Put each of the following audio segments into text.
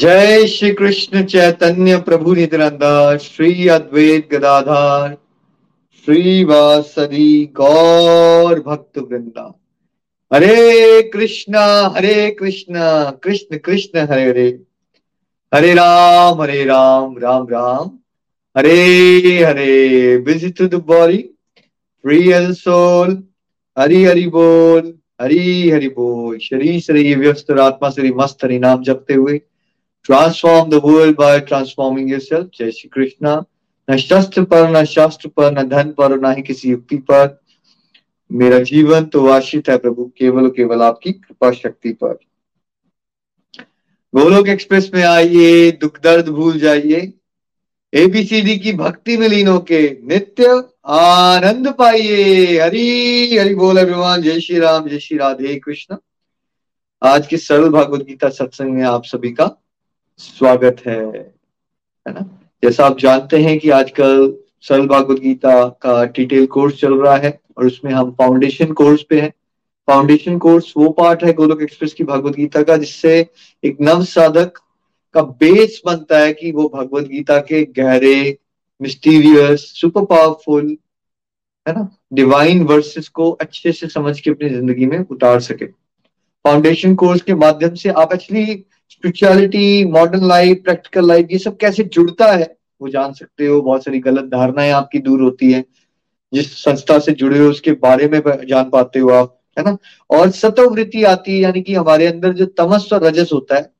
जय श्री कृष्ण चैतन्य प्रभु नित्यानंदा, श्री अद्वैत गदाधार श्री वासदी गौर भक्त वृंदा। Hare Krishna Hare Krishna, Krishna Krishna, Hare Hare. Hare Ram Hare Ram Ram Ram. Hare Hare busy to the body free and soul Hari Hari बोल, हरि हरि बोल। शरीर शरीर व्यस्त आत्मा शरीर मस्त हरि नाम जपते हुए। Transform the world by transforming yourself. जय श्री कृष्णा न शस्त्र पर न शास्त्र पर न धन पर न ही किसी युक्ति पर मेरा जीवन तो आश्रित है प्रभु केवल केवल आपकी कृपा शक्ति पर गोलोक एक्सप्रेस में आइए दुख दर्द भूल जाइए एबीसीडी की भक्ति में लीन होके नित्य आनंद पाइए हरी हरि बोल अभिमान जय श्री राम जय श्री राधे कृष्ण आज की सरल भागवत गीता सत्संग में आप सभी का स्वागत है है ना? जैसा आप जानते हैं कि आजकल सरल भागवत गीता का डिटेल कोर्स चल रहा है और उसमें हम फाउंडेशन कोर्स पे हैं। फाउंडेशन कोर्स वो पार्ट है गोलोक एक्सप्रेस की भगवत गीता का, जिससे एक नव साधक का बेस बनता है कि वो भगवत गीता के गहरे मिस्टीरियस सुपर पावरफुल है ना? डिवाइन वर्सेस को अच्छे से समझ के अपनी ज़िंदगी में उतार सके। फाउंडेशन कोर्स के माध्यम से आप actually spirituality modern life practical life ये सब कैसे जुड़ता है, वो जान सकते हो। बहुत सारी गलत धारणाएँ आपकी दूर होती है। जिस संस्था से जुड़े हो, उसके बारे में जान पाते हो आप, है ना? और सतोवृत्ति आती है, यानी कि हमारे अंदर जो तमस और रजस होता है।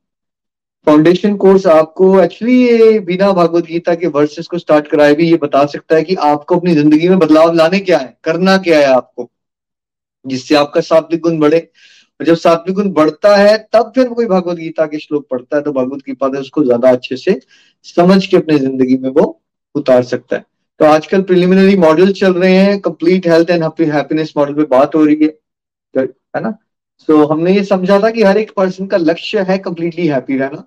फाउंडेशन कोर्स आपको एक्चुअली ये बिना भगवत गीता के वर्सेस को स्टार्ट कराए भी ये बता सकता है कि आपको अपनी ज़िंदगी में बदलाव लाने क्या है, करना क्या है आपको, जिससे आपका सात्विक गुण बढ़े। और जब सात्विक गुण बढ़ता है तब फिर कोई भगवत गीता के श्लोक पढ़ता है तो भगवत गीता है उसको ज़्यादा अच्छे से समझ के अपने ज़िंदगी में वो उतार सकता है। तो आजकल प्रिलिमिनरी मॉडल चल रहे हैं complete health and happiness model पे बात हो रही है तो, है ना? सो so, हमने ये समझा था कि हर एक पर्सन का लक्ष्य है कंप्लीटली हैप्पी रहना।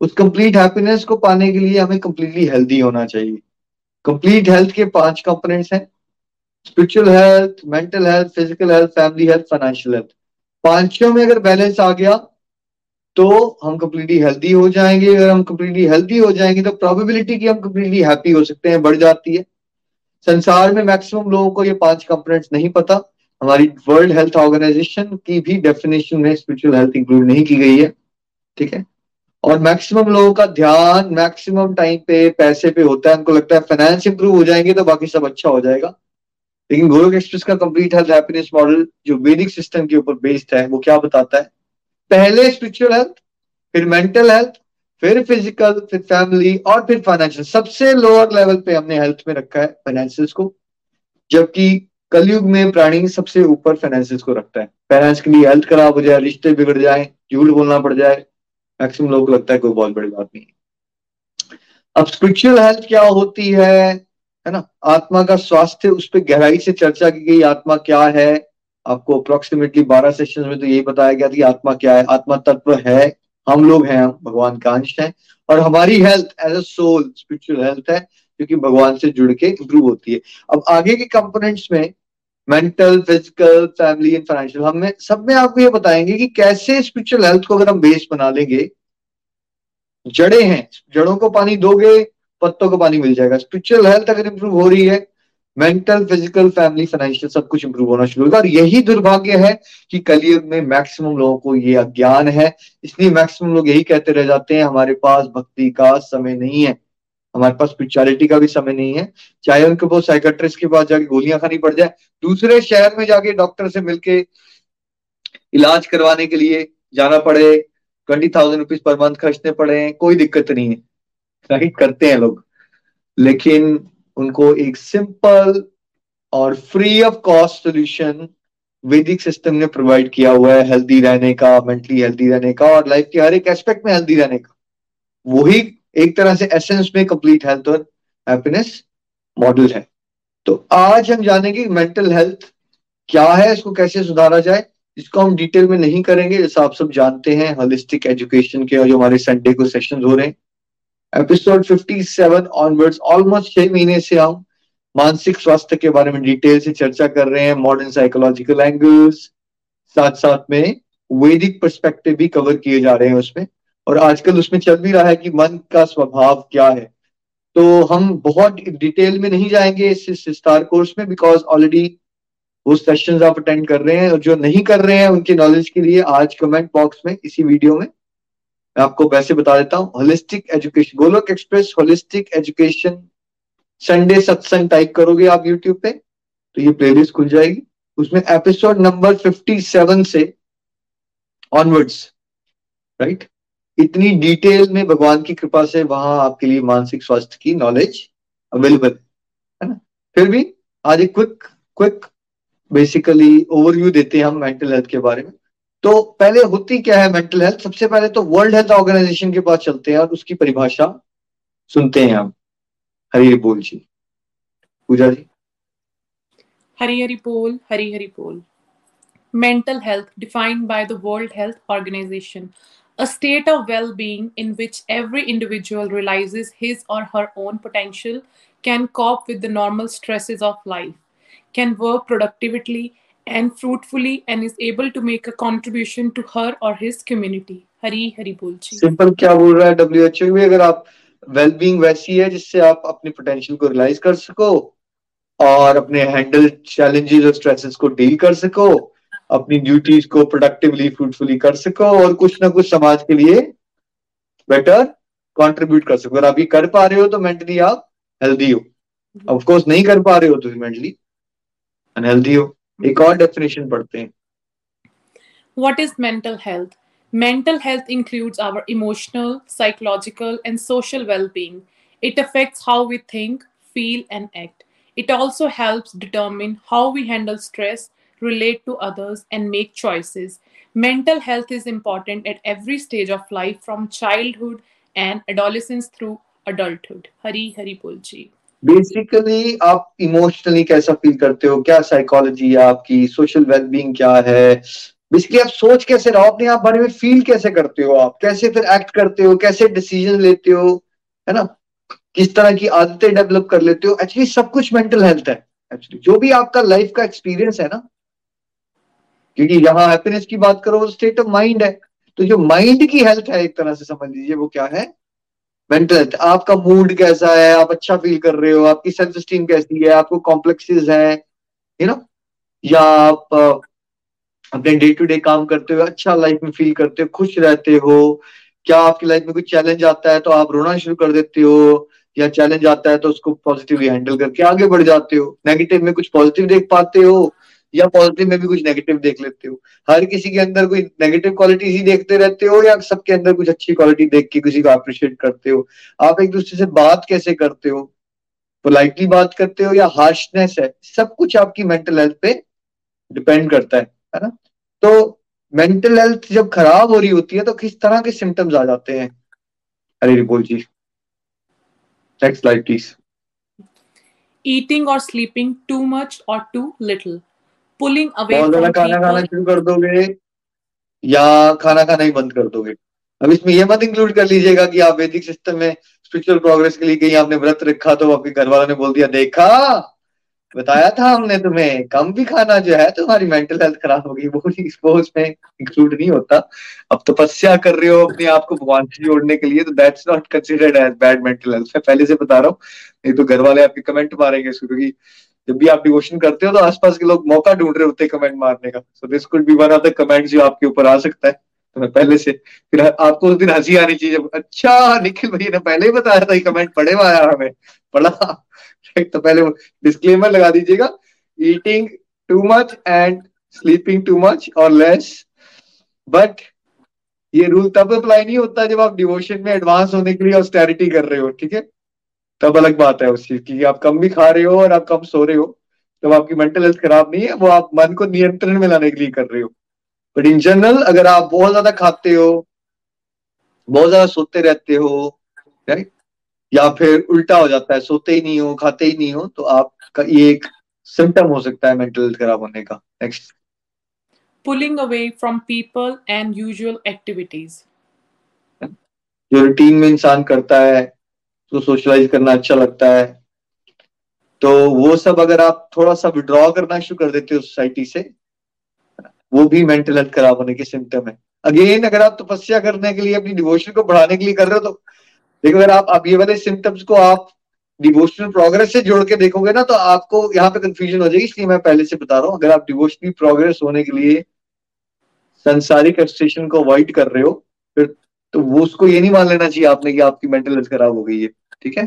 उस कंप्लीट हैप्पीनेस को पाने के लिए हमें कंप्लीटली हेल्दी होना चाहिए। कंप्लीट हेल्थ के पाँच कंपोनेंट्स हैं spiritual health mental health physical health family health financial health पाँचों में अगर बैलेंस आ गया तो हम कंप्लीटली हेल्दी हो जाएँगे। अगर हम कंप्लीटली हेल्दी हो जाएँगे तो प्रोबेबिलिटी कि हम कंप्लीटली हैप्पी हो सकते हैं, बढ़ जाती है। संसार में मैक्सिमम लोगों को ये पाँच कंपोनेंट्स नहीं पता। हमारी वर्ल्ड हेल्थ ऑर्गेनाइजेशन की भी डेफिनेशन में स्पिरिचुअल हेल्थ इंक्लूड नहीं की गई है। ठीक है? और मैक्सिमम लोगों का ध्यान मैक्सिमम टाइम पे, पैसे पे होता है। उनको लगता है फाइनेंस इंप्रूव हो जाएँगे तो बाकी सब अच्छा हो जाएगा। लेकिन गोलोक एक्सप्रेस का कंप्लीट हेल्थ हैप्पीनेस मॉडल जो वैदिक सिस्टम के ऊपर बेस्ड है, वो क्या बताता है? पहले स्पिरिचुअल हेल्थ फिर मेंटल हेल्थ फिर फ़िज़िकल फिर फैमिली और फिर फाइनेंशियल सबसे लोअर लेवल पे हमने हेल्थ में रखा है फाइनेंशियल्स को, जबकि कलयुग में प्राणी सबसे ऊपर फाइनेंशियल्स को रखता है। फाइनेंस के लिए हेल्थ खराब हो जाए, रिश्ते बिगड़ जाए, झूठ बोलना पड़ जाए मैक्सिमम लोगों लगता है कोई बहुत बड़ी बात नहीं अब स्पिरिचुअल हेल्थ क्या होती है? है ना? आत्मा का स्वास्थ्य उस पर गहराई से चर्चा की गई, आत्मा क्या है? आपको अप्रोक्सीमेटली बारह सेशन में तो यही बताया गया था कि आत्मा क्या है? आत्मा तत्व है, हम लोग हैं, हम भगवान का अंश है, और हमारी health as a soul spiritual health है, क्योंकि भगवान से जुड़ के इंप्रूव होती है। अब आगे के कंपोनेंट्स में mental physical family and financial हम में सब में आपको ये बताएँगे कि कैसे स्पिरिचुअल हेल्थ को अगर हम बेस बना लेंगे, जड़े हैं, जड़ों को पानी दोगे पत्तों को पानी मिल जाएगा। स्पिरिचुअल हेल्थ अगर इंप्रूव हो रही है मेंटल फ़िज़िकल फैमिली फाइनेंशियल सब कुछ इंप्रूव होना शुरू होगा। और यही दुर्भाग्य है कि कलयुग में मैक्सिमम लोगों को ये अज्ञान है। इसलिए मैक्सिमम लोग यही कहते रह जाते हैं, हमारे पास भक्ति का समय नहीं है। हमारे पास स्पिरिचुअलिटी का भी समय नहीं है। चाहे उनके वो साइकेट्रिस्ट के पास जाके गोलियाँ खानी पड़ जाए। दूसरे शहर में जाके डॉक्टर से मिलके इलाज करवाने के लिए जाना पड़े। Twenty thousand rupees per month खर्चने पड़े कोई दिक्कत नहीं है। राइट करते हैं लोग। लेकिन उनको एक सिंपल और free of cost solution Vedic system ने प्रोवाइड किया हुआ है हेल्दी रहने का मेंटली हेल्दी रहने का और लाइफ के हर एक एस्पेक्ट में हेल्दी रहने का। वही एक तरह से एसेंस में कंप्लीट हेल्थ और हैप्पीनेस मॉडल है। तो आज हम जानेंगे मेंटल हेल्थ क्या है, इसको कैसे सुधारा जाए, इसको हम डिटेल में नहीं करेंगे जैसा आप सब जानते हैं होलिस्टिक एजुकेशन के और जो हमारे संडे को सेशन हो रहे हैं। एपिसोड 57 ऑनवर्ड्स ऑलमोस्ट छह महीने से हम मानसिक स्वास्थ्य के बारे में डिटेल से चर्चा कर रहे हैं मॉडर्न साइकोलॉजिकल एंगल्स साथ साथ में वैदिक परस्पेक्टिव भी कवर किए जा रहे हैं उसमें। और आजकल उसमें चल भी रहा है कि मन का स्वभाव क्या है। तो हम बहुत डिटेल में नहीं जाएँगे इस स्टार कोर्स में बिकॉज़ ऑलरेडी वो सेशन आप अटेंड कर रहे हैं और जो नहीं कर रहे हैं, उनके नॉलेज के लिए आज कमेंट बॉक्स में, इसी वीडियो में मैं आपको वैसे बता देता हूँ holistic education Golok express holistic education Sunday satsang type करोगे आप यूट्यूब पे तो ये प्लेलिस्ट खुल जाएगी। उसमें एपिसोड नंबर 57 से ऑनवर्ड्स राइट इतनी डिटेल में भगवान की कृपा से वहाँ आपके लिए मानसिक स्वास्थ्य की नॉलेज अवेलेबल है ना? फिर भी आज एक क्विक क्विक बेसिकली ओवरव्यू देते हैं हम मेंटल हेल्थ के बारे में। तो पहले होती क्या है मेंटल हेल्थ सबसे पहले तो वर्ल्ड हेल्थ ऑर्गेनाइजेशन के पास चलते हैं और उसकी परिभाषा सुनते हैं हम हरी बोल जी पूजा जी हरी हरी बोल हरी हरी बोल mental health defined by the world health organization a state of well-being in which every individual realizes his or her own potential can cope with the normal stresses of life can work productively and fruitfully and is able to make a contribution to her or his community. Hari hari bol ji simple क्या बोल रहा है WHO भी अगर आप wellbeing वैसी है जिससे आप अपने पोटेंशियल को रियलाइज़ कर सको और अपने हैंडल चैलेंजेस और स्ट्रेसेस को डील कर सको अपनी ड्यूटीज़ को प्रोडक्टिवली फ्रूटफुली कर सको और कुछ ना कुछ समाज के लिए बेटर कंट्रीब्यूट कर सको। अगर आप ये कर पा रहे हो तो मेंटली आप हेल्दी हो। ऑफ़ कोर्स नहीं कर पा रहे हो तो मेंटली अनहेल्दी हो। एक और डेफिनेशन पढ़ते हैं What is mental health? Mental health includes our emotional, psychological, and social well being. It affects how we think, feel, and act. It also helps determine how we handle stress, relate to others, and make choices. Mental health is important at every stage of life from childhood and adolescence through adulthood. Hari Hari Pulji. Basically आप emotionally कैसा feel करते हो? क्या psychology है आपकी? Social wellbeing क्या है? Basically आप सोच कैसे रहो अपने आप बारे में फील कैसे करते हो आप? कैसे फिर एक्ट करते हो? कैसे डिसीज़न लेते हो? है ना? किस तरह की आदतें डेवलप कर लेते हो? एक्चुअली सब कुछ मेंटल हेल्थ है एक्चुअली जो भी आपका लाइफ का एक्सपीरियंस है ना, क्योंकि यहाँ हैप्पीनेस की बात करो, वो स्टेट ऑफ़ माइंड है। तो जो माइंड की हेल्थ है, एक तरह से समझ लीजिए, वो क्या है? मेंटल आपका मूड कैसा है? आप अच्छा फील कर रहे हो? आपकी सेल्फ स्टीम कैसी है? आपको कॉम्प्लेक्सेस है यू नो या आप अपने डे टू डे काम करते हो अच्छा लाइफ में फील करते हो, खुश रहते हो? क्या आपकी लाइफ में कोई चैलेंज आता है तो आप रोना शुरू कर देते हो? या चैलेंज आता है तो उसको पॉजिटिवली हैंडल करके आगे बढ़ जाते हो? नेगेटिव में कुछ पॉजिटिव देख पाते हो? या पॉजिटिव में भी कुछ नेगेटिव देख लेते हो। हर किसी के अंदर कोई नेगेटिव क्वालिटीज ही देखते रहते हो या सबके अंदर कुछ अच्छी क्वालिटी देख के किसी को अप्रिशिएट करते हो? आप एक दूसरे से बात कैसे करते हो? पोलाइटली बात करते हो या हार्शनेस है? सब कुछ आपकी मेंटल हेल्थ पे डिपेंड करता है है ना? तो मेंटल हेल्थ जब खराब हो रही होती है तो किस तरह के सिम्टम्स आ जाते हैं? अरे repoll ji. Next slide please eating और sleeping too much or too little? बहुत ज़्यादा खाना खाना शुरू कर दोगे या खाना खाना ही बंद कर दोगे? अब इसमें ये मत इंक्लूड कर लीजिएगा कि आप वैदिक सिस्टम में स्पिरिचुअल प्रोग्रेस के लिए कहीं आपने व्रत रखा तो आपके घर वालों ने बोल दिया देखा बताया था हमने तुम्हें कम भी खाना जो है तुम्हारी मेंटल हेल्थ खराब होगी। वो वो उसमें इंक्लूड नहीं होता। अब तपस्या तो कर रहे हो अपने आप को भगवान से जोड़ने के लिए तो that's not considered as bad mental health मैं पहले से बता रहा हूँ नहीं तो घर वाले आपके कमेंट मारेंगे इसको क्योंकि जब भी आप डिवोशन करते हो तो आसपास के लोग मौका ढूंढ रहे होते हैं कमेंट मारने का। So this could be one of the comments जो आपके ऊपर आ सकता है। तो मैं पहले से, फिर आपको उस दिन हँसी आनी चाहिए अच्छा निखिल भैया ने पहले ही बताया था कमेंट पढ़े हुआ आया हमें, पढ़ा। तो पहले डिस्क्लेमर लगा दीजिएगा। Eating too much and sleeping too much और लेस बट ये रूल तब अप्लाई नहीं होता जब आप डिवोशन में एडवांस होने के लिए ऑस्टेरिटी कर रहे हो, ठीक है? तब अलग बात है उस चीज़ की आप कम भी खा रहे हो और आप कम सो रहे हो। तब आपकी मेंटल हेल्थ खराब नहीं है वो आप मन को नियंत्रण में लाने के लिए कर रहे हो। बट इन जनरल अगर आप बहुत ज़्यादा खाते हो बहुत ज़्यादा सोते रहते हो राइट या फिर उल्टा हो जाता है सोते ही नहीं हो खाते ही नहीं हो तो आपका ये एक सिम्टम हो सकता है मेंटल हेल्थ खराब होने का। Next pulling away from people and usual activities जो रूटीन में इंसान करता है तो सोशलाइज करना अच्छा लगता है। तो वो सब अगर आप थोड़ा सा विड्रॉ करना शुरू कर देते हो सोसाइटी से, वो भी मेंटल हेल्थ खराब होने के सिम्टम है। अगेन अगर आप तपस्या करने के लिए, अपनी डिवोशन को बढ़ाने के लिए कर रहे हो तो देखो, अगर आप अब ये वाले सिम्टम्स को आप डिवोशनल प्रोग्रेस से जोड़ के देखोगे ना तो आपको यहाँ पे कंफ्यूजन हो जाएगी, इसलिए मैं पहले से बता रहा हूँ। अगर आप डिवोशनल प्रोग्रेस होने के लिए संसारिक एक्सटेशन को अवॉइड कर रहे हो, फिर तो वो उसको ये नहीं मान लेना चाहिए आपने कि आपकी मेंटल हेल्थ खराब हो गई है। ठीक है?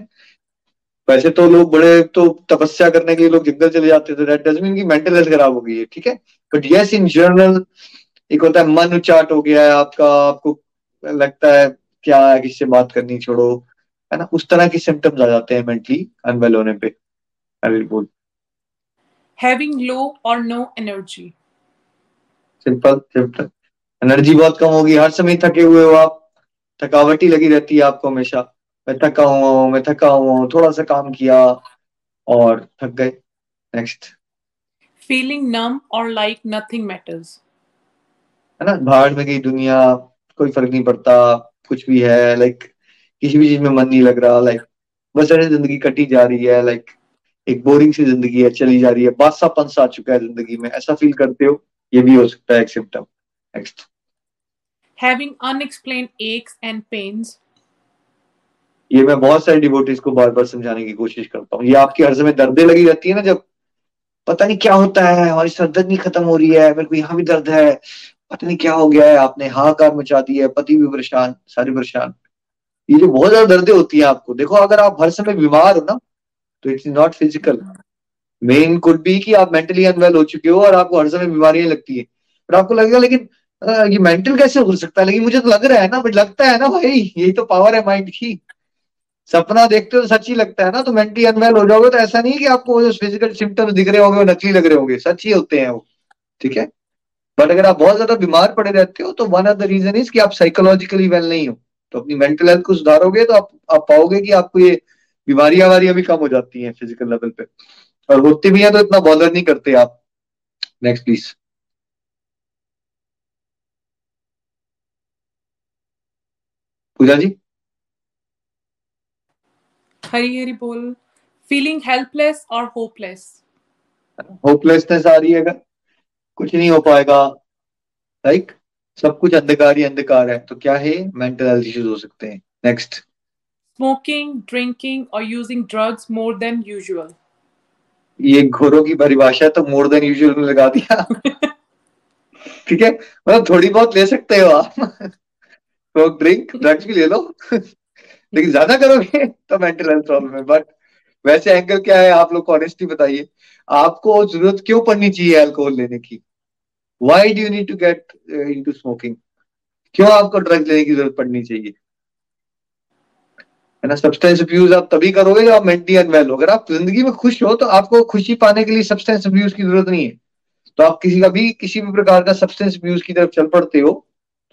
वैसे तो लोग बड़े तो तपस्या करने के लिए लोग जंगल चले जाते थे दैट मीन की मेंटल हेल्थ खराब हो गई है ठीक है? बट यस इन जनरल एक होता है मन उचाट हो गया है आपका आपको लगता है क्या है किससे बात करनी छोड़ो है ना? उस तरह के सिम्टम्स आ जाते हैं मेंटली अनवेल होने पे। बोल having low or no energy. Simple simple energy बहुत कम होगी हर समय थके हुए हो आप थकावट ही लगी रहती है आपको हमेशा। मैं थका हुआ हूँ मैं थका हुआ हूँ थोड़ा सा काम किया और थक गए। Next feeling numb or like nothing matters? है ना? भाड़ में गई दुनिया कोई फ़र्क नहीं पड़ता कुछ भी है लाइक किसी भी चीज़ में मन नहीं लग रहा लाइक बस ऐसे ज़िंदगी कटी जा रही है लाइक एक बोरिंग सी ज़िंदगी है चली जा रही है बासापन सा आ चुका है ज़िंदगी में ऐसा फील करते हो? ये भी हो सकता है एक symptom next having unexplained aches and pains ये मैं बहुत सारे डिवोटीज को बार बार समझाने की कोशिश करता हूँ। ये आपकी हर समय दर्दे लगी रहती है ना जब? पता नहीं क्या होता है, हमारी सर दर्द नहीं खत्म हो रही है, मेरे को यहाँ भी दर्द है। पता नहीं क्या हो गया है, आपने हाहाकार मचा दी है, पति भी परेशान, सारे परेशान। ये जो बहुत ज़्यादा दर्दें होती है आपको, देखो अगर आप हर समय बीमार हो ना तो it's not physical main could भी कि आप मेंटली अनवेल हो चुके हो और आपको हर समय बीमारियाँ लगती है। पर आपको लगेगा, लेकिन ये मेंटल कैसे हो सकता है? लेकिन मुझे तो लग रहा है ना बट लगता है ना भाई, यही तो पावर है माइंड की। सपना देखते हो तो सच ही लगता है ना तो मेंटली अनवेल हो जाओगे तो ऐसा नहीं कि आपको जो फ़िज़िकल सिम्टम्स दिख रहे होंगे, वो नकली लग रहे होंगे, सच ही होते हैं वो, ठीक है? बट अगर आप बहुत ज़्यादा बीमार पड़े रहते हो तो one of the reason is कि आप साइकोलॉजिकली वेल नहीं हो। तो अपनी मेंटल हेल्थ को सुधारोगे तो आप आप पाओगे कि आपको ये बीमारियाँ वारियाँ भी कम हो जाती हैं फ़िज़िकल लेवल पे। और होती भी हैं तो इतना बॉलर नहीं करते आप। नेक्स्ट प्लीज़ पूजा जी? हरी हरी बोल feeling helpless or hopeless. Hopelessness आ रही है अगर कुछ नहीं हो पाएगा लाइक सब कुछ अंधकार ही अंधकार है तो क्या है? मेंटल हेल्थ इश्यूज़ हो सकते हैं. Next smoking drinking or using drugs more than usual. ये घोरों की परिभाषा तो मोर देन यूजुअल में लगा दिया। ठीक है? मतलब थोड़ी बहुत ले सकते हो आप। तो ड्रिंक ड्रग्स भी ले लो। लेकिन ज़्यादा करोगे तो मेंटल हेल्थ प्रॉब्लम है। बट वैसे एंगल क्या है, आप लोग ऑनेस्टली बताइए, आपको ज़रूरत क्यों पड़नी चाहिए अल्कोहल लेने की? Why do need to get into smoking क्यों आपको ड्रग्स लेने की ज़रूरत पड़नी चाहिए? है ना सब्सटेंस अब्यूज आप तभी करोगे जब आप मेंटली अनवेल हो। अगर आप ज़िंदगी में खुश हो तो आपको खुशी पाने के लिए सब्सटेंस अब्यूज की ज़रूरत नहीं है। तो आप किसी का भी, किसी भी प्रकार का सब्सटेंस अब्यूज की तरफ़ चल पड़ते हो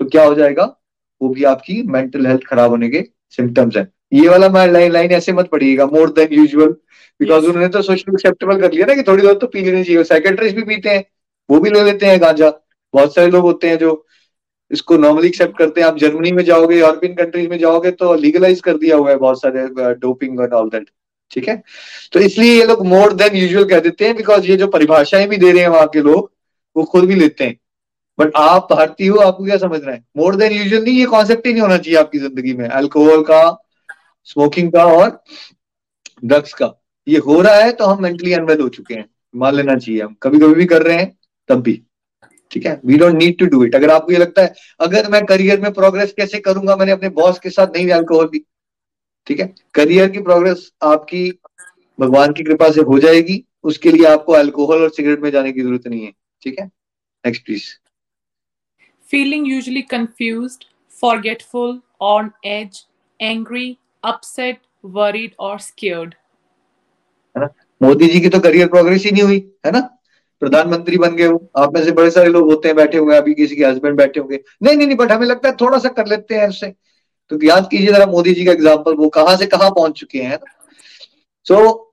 तो क्या हो जाएगा? वो भी आपकी मेंटल हेल्थ खराब होने के सिम्टम्स है। ये वाला लाइन लाइन ऐसे मत पड़िएगा मोर देन यूजुअल बिकॉज़ उन्होंने तो सोशल एक्सेप्टेबल कर लिया ना कि थोड़ी बहुत तो पी लेनी चाहिए। साइकेट्रिस्ट भी पीते हैं वो भी ले लेते हैं गांजा। बहुत सारे लोग होते हैं जो इसको नॉर्मली एक्सेप्ट करते हैं। आप जर्मनी में जाओगे यूरोपियन कंट्रीज़ में जाओगे तो लीगलाइज कर दिया हुआ है बहुत सारे डोपिंग एंड ऑल दैट ठीक है? तो इसलिए ये लोग मोर देन यूजुअल कह देते हैं बिकॉज़ ये जो परिभाषाएँ भी दे रहे हैं वहाँ के लोग वो खुद भी लेते हैं। बट आप भारतीय हो, आपको क्या समझना है? मोर देन यूजुअल नहीं, ये कॉन्सेप्ट ही नहीं होना चाहिए आपकी ज़िंदगी में। अल्कोहल का स्मोकिंग का और ड्रग्स का। ये हो रहा है तो हम मेंटली अनवेल हो चुके हैं। मान लेना चाहिए हम। कभी कभी भी कर रहे हैं, तब भी। ठीक है? We don't need to do it अगर आपको ये लगता है, अगर मैं करियर में प्रोग्रेस कैसे करूँगा? मैंने अपने बॉस के साथ नहीं अल्कोहल भी। ठीक है? करियर की प्रोग्रेस आपकी भगवान की कृपा से हो जाएगी। उसके लिए आपको अल्कोहल और सिगरेट में जाने की ज़रूरत नहीं है। ठीक है? Next please Feeling usually confused, forgetful, on edge, angry, upset, worried, or scared. है ना? मोदी जी की तो करियर प्रोग्रेस ही नहीं हुई है ना? प्रधानमंत्री बन गए वो। आप में से बड़े सारे लोग होते हैं बैठे हुए अभी किसी के हस्बैंड बैठे होंगे। नहीं नहीं नहीं बट हमें लगता है थोड़ा सा कर लेते हैं उससे। तो याद कीजिए जरा मोदी जी का एग्ज़ाम्पल वो कहाँ से कहाँ पहुँच चुके हैं सो so,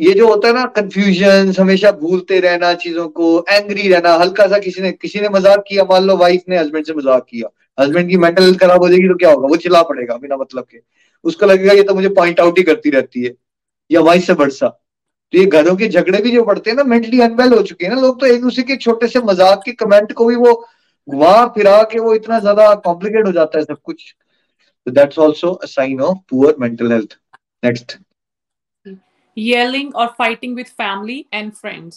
ये जो होता है ना कंफ्यूजन हमेशा भूलते रहना चीज़ों को एंग्री रहना हल्का सा किसी ने किसी ने मज़ाक किया, मान लो वाइफ ने हस्बैंड से मज़ाक किया हस्बैंड की मेंटल हेल्थ खराब हो जाएगी तो क्या होगा? वो चिल्ला पड़ेगा बिना मतलब के। उसको लगेगा ये तो मुझे पॉइंट आउट ही करती रहती है, या वाइफ से बढ़सा तो ये घरों के झगड़े भी जो पड़ते हैं ना मेंटली अनवेल हो चुके हैं ना, लोग तो एक दूसरे के छोटे से मज़ाक के कमेंट को भी वो घुमा फिरा के वो इतना ज़्यादा कॉम्प्लिकेट हो जाता है सब कुछ। That's also sign of poor mental health next Yelling or fighting with family and friends.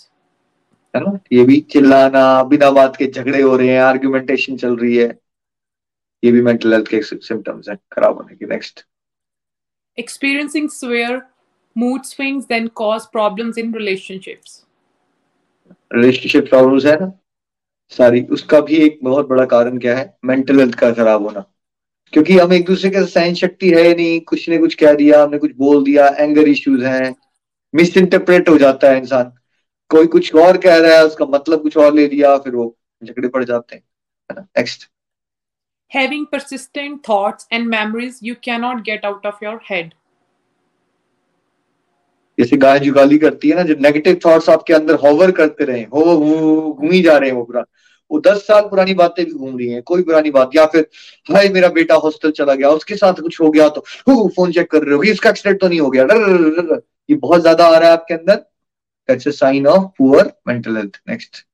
है ना? ये भी चिल्लाना बिना बात के झगड़े हो रहे हैं आर्ग्यूमेंटेशन चल रही है। ये भी मेंटल हेल्थ के सिम्टम्स हैं खराब होने के। Next Experiencing severe mood swings then cause problems in relationships. Relationship problems है ना? सारी उसका भी एक बहुत बड़ा कारण क्या है? मेंटल हेल्थ का खराब होना। क्योंकि हम एक दूसरे के सहन शक्ति है नहीं कुछ ने कुछ कह दिया हमने कुछ बोल दिया एंगर इश्यूज़ हैं। मिस इंटरप्रेट हो जाता है इंसान। कोई कुछ और कह रहा है उसका मतलब कुछ और ले लिया फिर वो झगड़े पड़ जाते हैं next Having persistent thoughts and memories you cannot get out of your head. जैसे गाय जुगाली करती है ना जो नेगेटिव थॉट्स आपके अंदर होवर करते रहे हो वो ही जा रहे हैं वो पूरा वो दस साल पुरानी बातें भी घूम रही हैं कोई पुरानी बात या फिर हाय मेरा बेटा हॉस्टल चला गया उसके साथ कुछ हो गया तो फ़ोन चेक कर रहे हो इसका एक्सीडेंट तो नहीं हो गया डर, ये बहुत ज़्यादा आ रहा है आपके अंदर that's a sign of poor mental health next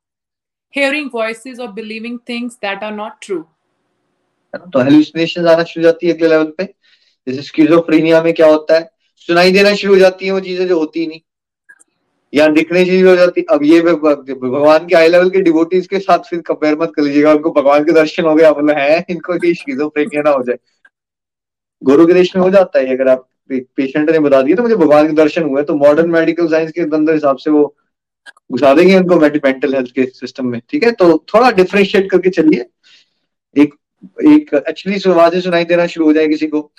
Hearing voices or believing things that are not true. तो हेलुसिनेशन आना शुरू जाती है अगले लेवल पे। जैसे स्किजोफ्रेनिया में क्या होता है? सुनाई देना शुरू हो जाती है वो चीज़ें जो होती नहीं। या दिखने शुरू हो जाती। अब ये भगवान के हाई लेवल के डिवोटीज के साथ फिर कंपेयर मत कर लीजिएगा। उनको भगवान के दर्शन हो गया मतलब है? इनको ये स्किजोफ्रेनिया ना हो जाए। गुरु के देश में हो जाता है अगर आप पेशेंट ने बता दिया तो मुझे भगवान के दर्शन हुए तो मॉडर्न मेडिकल साइंस के अंदर हिसाब से वो घुसा देंगे उनको मेंटल हेल्थ के सिस्टम में, ठीक है? तो थोड़ा डिफ्रेंशिएट करके चलिए। एक एक एक्चुअली आवाज़ें सुनाई देना शुरू हो जाए किसी को,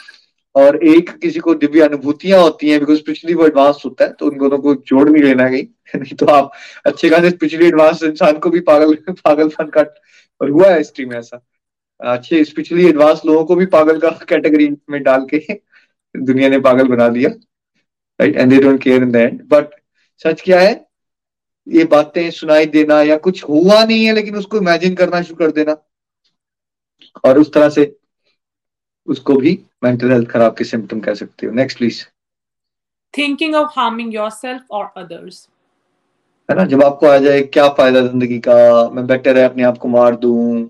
और एक किसी को दिव्य अनुभूतियाँ होती हैं बिकॉज़ पिछली वो एडवांस होता है तो उन दोनों को जोड़ नहीं लेना कहीं। नहीं तो आप अच्छे खासे पिछली एडवांस इंसान को भी पागल पागलपन का और हुआ है हिस्ट्री में ऐसा। अच्छे स्पिरिचुअली एडवांस लोगों को भी पागल का कैटेगरी में डाल के दुनिया ने पागल बना दिया right and they don't care in the end but सच क्या है? ये बातें सुनाई देना या कुछ हुआ नहीं है लेकिन उसको इमेजिन करना शुरू कर देना। और उस तरह से उसको भी मेंटल हेल्थ खराब के सिम्टम कह सकते हो। Next please Thinking of harming yourself और अदर्स है ना? जब आपको आ जाए क्या फ़ायदा ज़िंदगी का? मैं बेटर है अपने आप को मार दूँ।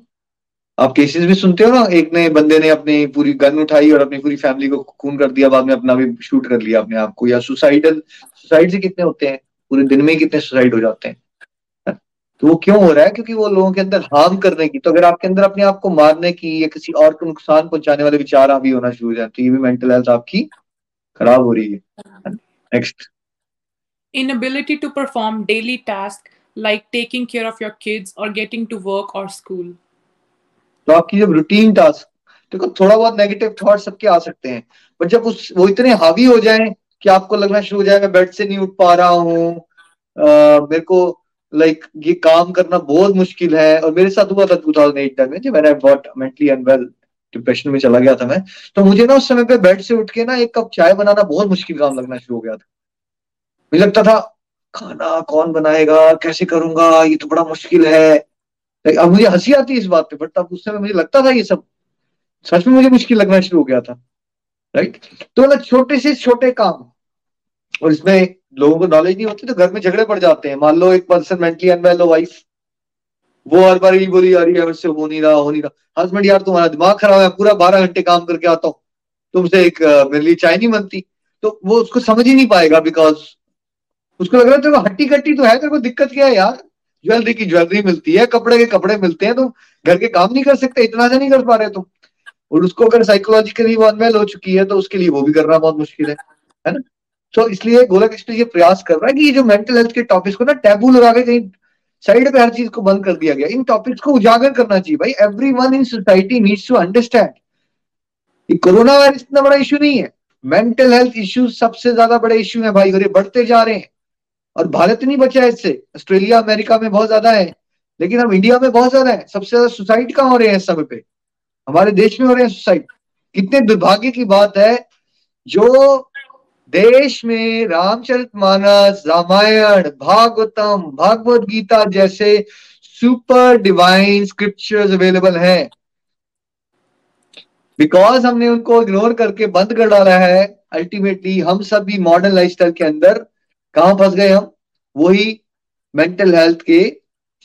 आप केसेस भी सुनते हो ना? एक ने बंदे ने अपनी पूरी गन उठाई और अपनी पूरी फैमिली को खून कर दिया, बाद में अपना भी शूट कर लिया अपने आप को। या सुसाइडल सुसाइड से कितने होते हैं? पूरे दिन में कितने सुसाइड हो जाते हैं? तो वो क्यों हो रहा है? क्योंकि वो लोगों के अंदर हार्म करने की तो अगर आपके अंदर अपने आप को मारने की या किसी और को नुकसान पहुँचाने वाले विचार अभी होना शुरू हो जाए तो ये भी मेंटल हेल्थ आपकी खराब हो रही है। Next Inability to perform daily tasks like taking care of your kids or getting to work or school. तो आपकी जब रूटीन टास्क देखो थोड़ा बहुत नेगेटिव थॉट सबके आ सकते हैं पर जब उस, वो इतने हावी हो जाए कि आपको लगना शुरू हो जाए मैं बेड से नहीं उठ पा रहा हूँ मेरे को लाइक ये काम करना बहुत मुश्किल है, और मेरे साथ हुआ था टू थाउज़ेंड एट में, जब मैंने गॉट मेंटली अनवेल डिप्रेशन में चला गया था मैं तो मुझे ना उस समय पे बेड से उठ के ना एक कप चाय बनाना बहुत मुश्किल काम लगना शुरू हो गया था। मुझे लगता था, खाना कौन बनाएगा, कैसे करूँगा, ये तो बड़ा मुश्किल है अब मुझे हँसी आती है इस बात पे, बट तब उस समय मुझे लगता था ये सब। सच में मुझे मुश्किल लगना शुरू हो गया था राइट तो मतलब छोटे से छोटे काम। और इसमें लोगों को नॉलेज नहीं होती तो घर में झगड़े पड़ जाते हैं। मान लो एक पर्सन मेंटली अनवेल हो वाइफ वो हर बार यही बोली रही है मुझसे हो नहीं रहा, हो नहीं रहा। हस्बैंड यार, तुम्हारा दिमाग खराब है, पूरा बारह घंटे काम करके आता हूँ। तुमसे एक मेरे लिए चाय नहीं बनती। तो वो उसको समझ ही नहीं पाएगा बिकॉज़ उसको लग रहा है तेरे को हट्टी कट्टी तो है, तेरे को दिक्कत क्या है यार? ज्वेलरी की ज्वेलरी मिलती है, कपड़े के कपड़े मिलते हैं तुम घर के काम नहीं कर सकते, इतना से नहीं कर पा रहे तुम। और उसको अगर साइकोलॉजिकली अनवेल हो चुकी है तो उसके लिए वो भी करना बहुत मुश्किल है है ना? तो इसलिए गोलक एक्सप्रेस ये प्रयास कर रहा है कि ये जो मेंटल हेल्थ के टॉपिक्स को ना टैबू लगा के कहीं साइड पे हर चीज़ को बंद कर दिया गया। इन टॉपिक्स को उजागर करना चाहिए भाई। Everyone in society needs to understand corona virus इतना बड़ा इशू नहीं है। मेंटल हेल्थ इश्यू सबसे ज़्यादा बड़े इश्यू है भाई। और ये बढ़ते जा रहे हैं। और भारत नहीं बचा इससे। ऑस्ट्रेलिया, अमेरिका में बहुत ज़्यादा है, लेकिन हम इंडिया में बहुत ज़्यादा है। सबसे ज़्यादा सुसाइड कहाँ हो रहे हैं समय पे? हमारे देश में हो रहे हैं सुसाइड कितने दुर्भाग्य की बात है, जो देश में रामचरित मानस, रामायण, भागवतम, भागवत गीता जैसे सुपर डिवाइन स्क्रिप्चर्स अवेलेबल हैं। बिकॉज़ हमने उनको इग्नोर करके बंद कर डाला है अल्टीमेटली हम सब भी मॉडर्न लाइफस्टाइल के अंदर कहा फंस गए हम? वही मेंटल हेल्थ के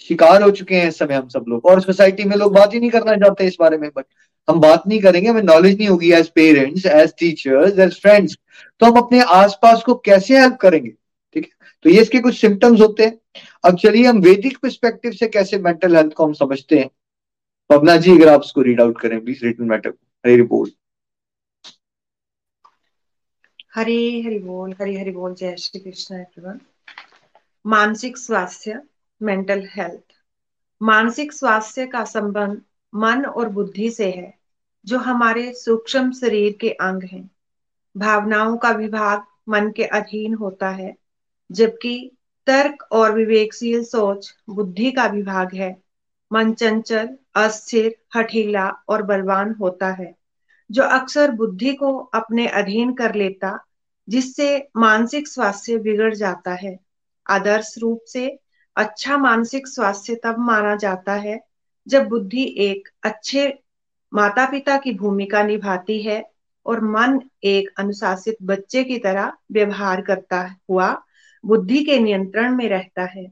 शिकार हो चुके हैं इस समय हम सब लोग। और सोसाइटी में लोग बात ही नहीं करना चाहते इस बारे में बट हम बात नहीं करेंगे, हमें नॉलेज नहीं होगी as parents as teachers as friends तो हम अपने आसपास को कैसे हेल्प करेंगे? ठीक है? तो ये इसके कुछ सिम्टम्स होते हैं। अब चलिए हम वैदिक परस्पेक्टिव से कैसे मेंटल हेल्थ को हम समझते हैं। पवना जी, अगर आप उसको रीड आउट करें please written matter Hari report Hari, Hari बोल, हरी, हरि बोल, जय श्री कृष्ण एवरीवन मानसिक स्वास्थ्य मेंटल हेल्थ मानसिक स्वास्थ्य का संबंध मन और बुद्धि से है, जो हमारे सूक्ष्म शरीर के अंग हैं। भावनाओं का विभाग मन के अधीन होता है, जबकि तर्क और विवेकशील सोच बुद्धि का विभाग है। मन चंचल, अस्थिर, हठीला और बलवान होता है, जो अक्सर बुद्धि को अपने अधीन कर लेता जिससे मानसिक स्वास्थ्य बिगड़ जाता है। आदर्श रूप से अच्छा मानसिक स्वास्थ्य तब माना जाता है जब बुद्धि एक अच्छे माता पिता की भूमिका निभाती है और मन एक अनुशासित बच्चे की तरह व्यवहार करता हुआ बुद्धि के नियंत्रण में रहता है।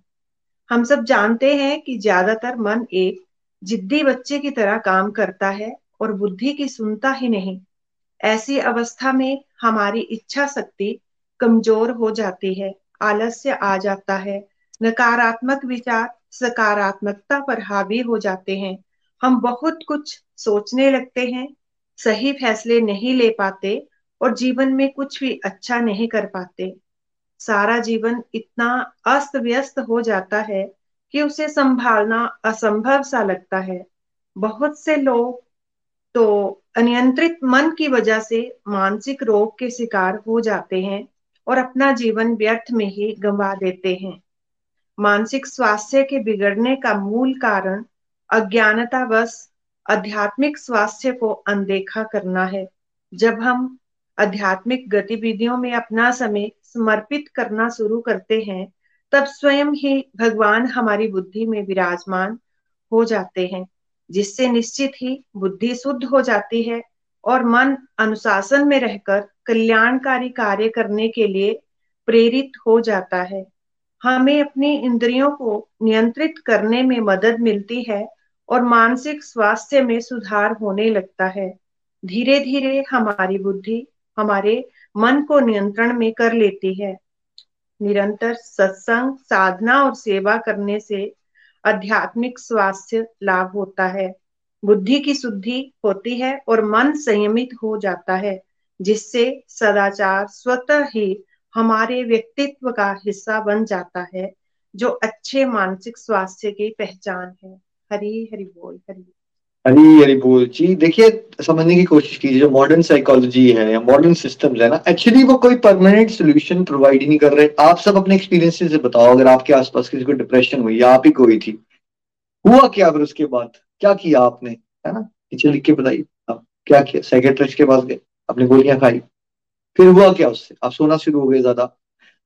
हम सब जानते हैं कि ज़्यादातर मन एक जिद्दी बच्चे की तरह काम करता है और बुद्धि की सुनता ही नहीं। ऐसी अवस्था में हमारी इच्छा शक्ति कमज़ोर हो जाती है, आलस्य आ जाता है। नकारात्मक विचार सकारात्मकता पर हावी हो जाते हैं। हम बहुत कुछ सोचने लगते हैं, सही फैसले नहीं ले पाते और जीवन में कुछ भी अच्छा नहीं कर पाते। सारा जीवन इतना अस्त व्यस्त हो जाता है कि उसे संभालना असंभव सा लगता है। बहुत से लोग तो अनियंत्रित मन की वजह से मानसिक रोग के शिकार हो जाते हैं और अपना जीवन व्यर्थ में ही गंवा देते हैं। मानसिक स्वास्थ्य के बिगड़ने का मूल कारण अज्ञानता बस आध्यात्मिक स्वास्थ्य को अनदेखा करना है। जब हम आध्यात्मिक गतिविधियों में अपना समय समर्पित करना शुरू करते हैं, तब स्वयं ही भगवान हमारी बुद्धि में विराजमान हो जाते हैं। जिससे निश्चित ही बुद्धि शुद्ध हो जाती है और मन अनुशासन में रहकर कल्याणकारी कार्य करने के लिए प्रेरित हो जाता है। हमें अपनी इंद्रियों को नियंत्रित करने में मदद मिलती है और मानसिक स्वास्थ्य में सुधार होने लगता है। धीरे धीरे हमारी बुद्धि हमारे मन को नियंत्रण में कर लेती है। निरंतर सत्संग, साधना और सेवा करने से आध्यात्मिक स्वास्थ्य लाभ होता है। बुद्धि की शुद्धि होती है और मन संयमित हो जाता है, जिससे सदाचार स्वतः ही हमारे व्यक्तित्व का हिस्सा बन जाता है, जो अच्छे मानसिक स्वास्थ्य की पहचान है। हरी हरि बोल, हरी हरी हरी बोल, जी, देखिए, समझने की कोशिश कीजिए, जो मॉडर्न साइकोलॉजी है, या मॉडर्न सिस्टम्स है ना एक्चुअली वो कोई परमानेंट सोल्यूशन प्रोवाइड ही नहीं कर रहे। आप सब अपने एक्सपीरियंस से बताओ, अगर आपके आसपास किसी को डिप्रेशन हुई, या आप ही कोई थी। हुआ क्या फिर उसके बाद? क्या किया आपने? है ना? नीचे लिख के बताइए। आप क्या किया? साइकेट्रिस्ट के पास गए, आपने गोलियाँ खाई। फिर हुआ क्या उससे? आप सोना शुरू हो गए ज़्यादा।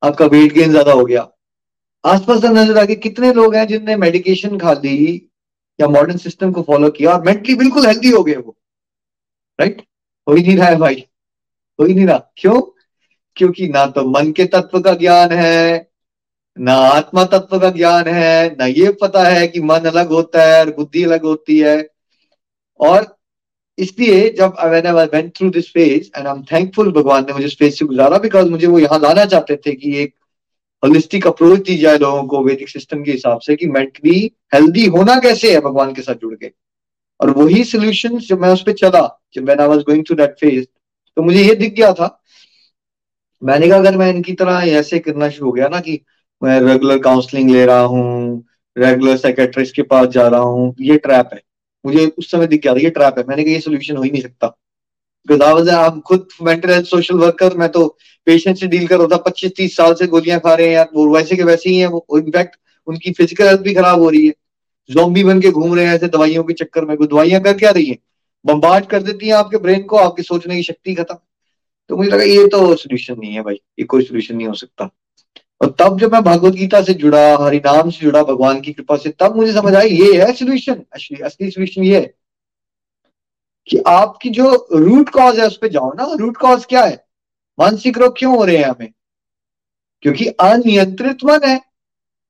आपका वेट गेन ज़्यादा हो गया। आसपास नज़र आ कितने लोग हैं जिनने मेडिकेशन खा ली या मॉडर्न सिस्टम को फॉलो किया और मेंटली बिल्कुल हेल्दी हो गए वो। राइट हो ही नहीं रहा है भाई। हो ही नहीं रहा। क्यों? क्योंकि ना तो मन के तत्व का ज्ञान है, ना आत्मा तत्व का ज्ञान है, ना ये पता है कि मन अलग होता है और बुद्धि अलग होती है। और इसलिए जब I went through this phase and I am thankful भगवान ने मुझे स्पेस से गुजारा बिकॉज़ मुझे वो यहाँ लाना चाहते थे कि एक होलिस्टिक अप्रोच दी जाए लोगों को वैदिक सिस्टम के हिसाब से कि मेंटली हेल्दी होना कैसे है भगवान के साथ जुड़ के। और वही सोल्यूशन जब मैं उस पर चला, जब मैं was going through that phase तो मुझे ये दिख गया था। मैंने कहा, अगर मैं इनकी तरह ऐसे करना शुरू हो गया ना कि मैं रेगुलर काउंसलिंग ले रहा हूँ रेगुलर साइकेट्रिस्ट के पास जा रहा हूँ, ये ट्रैप है। मुझे उस समय दिख गया था, ये ट्रैप है। मैंने कहा, ये सोल्यूशन हो ही नहीं सकता। आप खुद मेंटल हेल्थ सोशल वर्कर मैं तो पेशेंट से डील कर रहा था पच्चीस तीस साल से गोलियाँ खा रहे हैं यार, वो वैसे के वैसे ही है, वो इनफैक्ट उनकी फ़िज़िकल हेल्थ भी खराब हो रही है। जोम्बी बन के घूम रहे हैं ऐसे दवाइयों के चक्कर में दवाइयाँ कर क्या रही है? बम्बार्ड कर देती हैं आपके ब्रेन को, आपकी सोचने की शक्ति खत्म। तो मुझे लगा ये तो सोल्यूशन नहीं है भाई, ये कोई सोल्यूशन नहीं हो सकता। और तब जब मैं भगवत गीता से जुड़ा, हरिनाम से जुड़ा, भगवान की कृपा से, तब मुझे समझ आई, ये है सोल्यूशन असली असली सोल्यूशन ये है। कि आपकी जो रूट कॉज है, उस पर जाओ ना। रूट कॉज क्या है? मानसिक रोग क्यों हो रहे हैं हमें? क्योंकि अनियंत्रित मन है।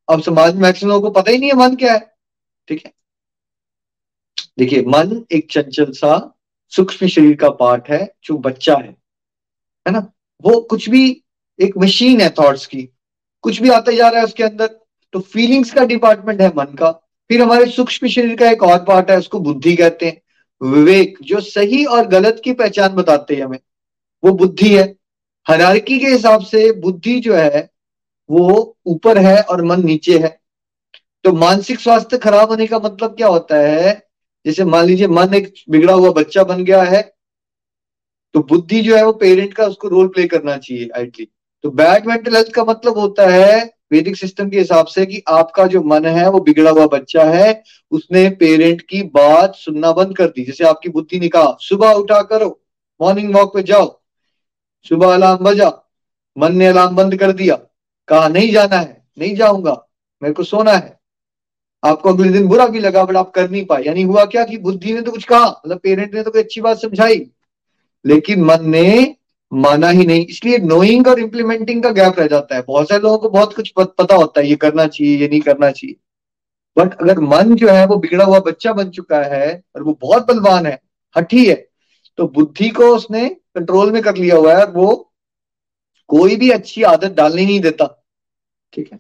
अब समाज में मैक्सिमम लोगों को पता ही नहीं है मन क्या है। ठीक है? देखिए, मन एक चंचल सा, सूक्ष्म शरीर का पार्ट है, जो बच्चा है। है ना? वो कुछ भी, एक मशीन है थॉट्स की। कुछ भी आता जा रहा है उसके अंदर तो फीलिंग्स का डिपार्टमेंट है मन का। फिर हमारे सूक्ष्म शरीर का एक और पार्ट है, उसको बुद्धि कहते हैं। विवेक, जो सही और गलत की पहचान बताते हैं हमें, वो बुद्धि है। हरारकी के हिसाब से बुद्धि जो है, वो ऊपर है और मन नीचे है। तो मानसिक स्वास्थ्य खराब होने का मतलब क्या होता है? जैसे मान लीजिए मन एक बिगड़ा हुआ बच्चा बन गया है तो बुद्धि जो है वो पेरेंट का उसको रोल प्ले करना चाहिए आइटली तो बैड मेंटल हेल्थ का मतलब होता है वैदिक सिस्टम के हिसाब से कि आपका जो मन है, वो बिगड़ा हुआ बच्चा है, उसने पेरेंट की बात सुनना बंद कर दी। जैसे आपकी बुद्धि ने कहा, सुबह उठा करो मॉर्निंग वॉक पे जाओ, सुबह अलार्म बजा मन ने अलार्म बंद कर दिया, कहा, नहीं जाना है, नहीं जाऊँगा, मेरे को सोना है। आपको अगले दिन बुरा भी लगा, बट आप कर नहीं पाए। यानी हुआ क्या कि बुद्धि ने तो कुछ कहा मतलब पेरेंट ने तो कोई अच्छी बात समझाई, लेकिन मन ने माना ही नहीं। इसलिए नोइंग और इम्प्लीमेंटिंग का गैप रह जाता है। बहुत सारे लोगों को बहुत कुछ पता होता है, ये करना चाहिए, ये नहीं करना चाहिए। बट अगर मन जो है, वो बिगड़ा हुआ बच्चा बन चुका है और वो बहुत बलवान है, हठी है तो बुद्धि को उसने कंट्रोल में कर लिया हुआ है और वो कोई भी अच्छी आदत डालने नहीं देता। ठीक है?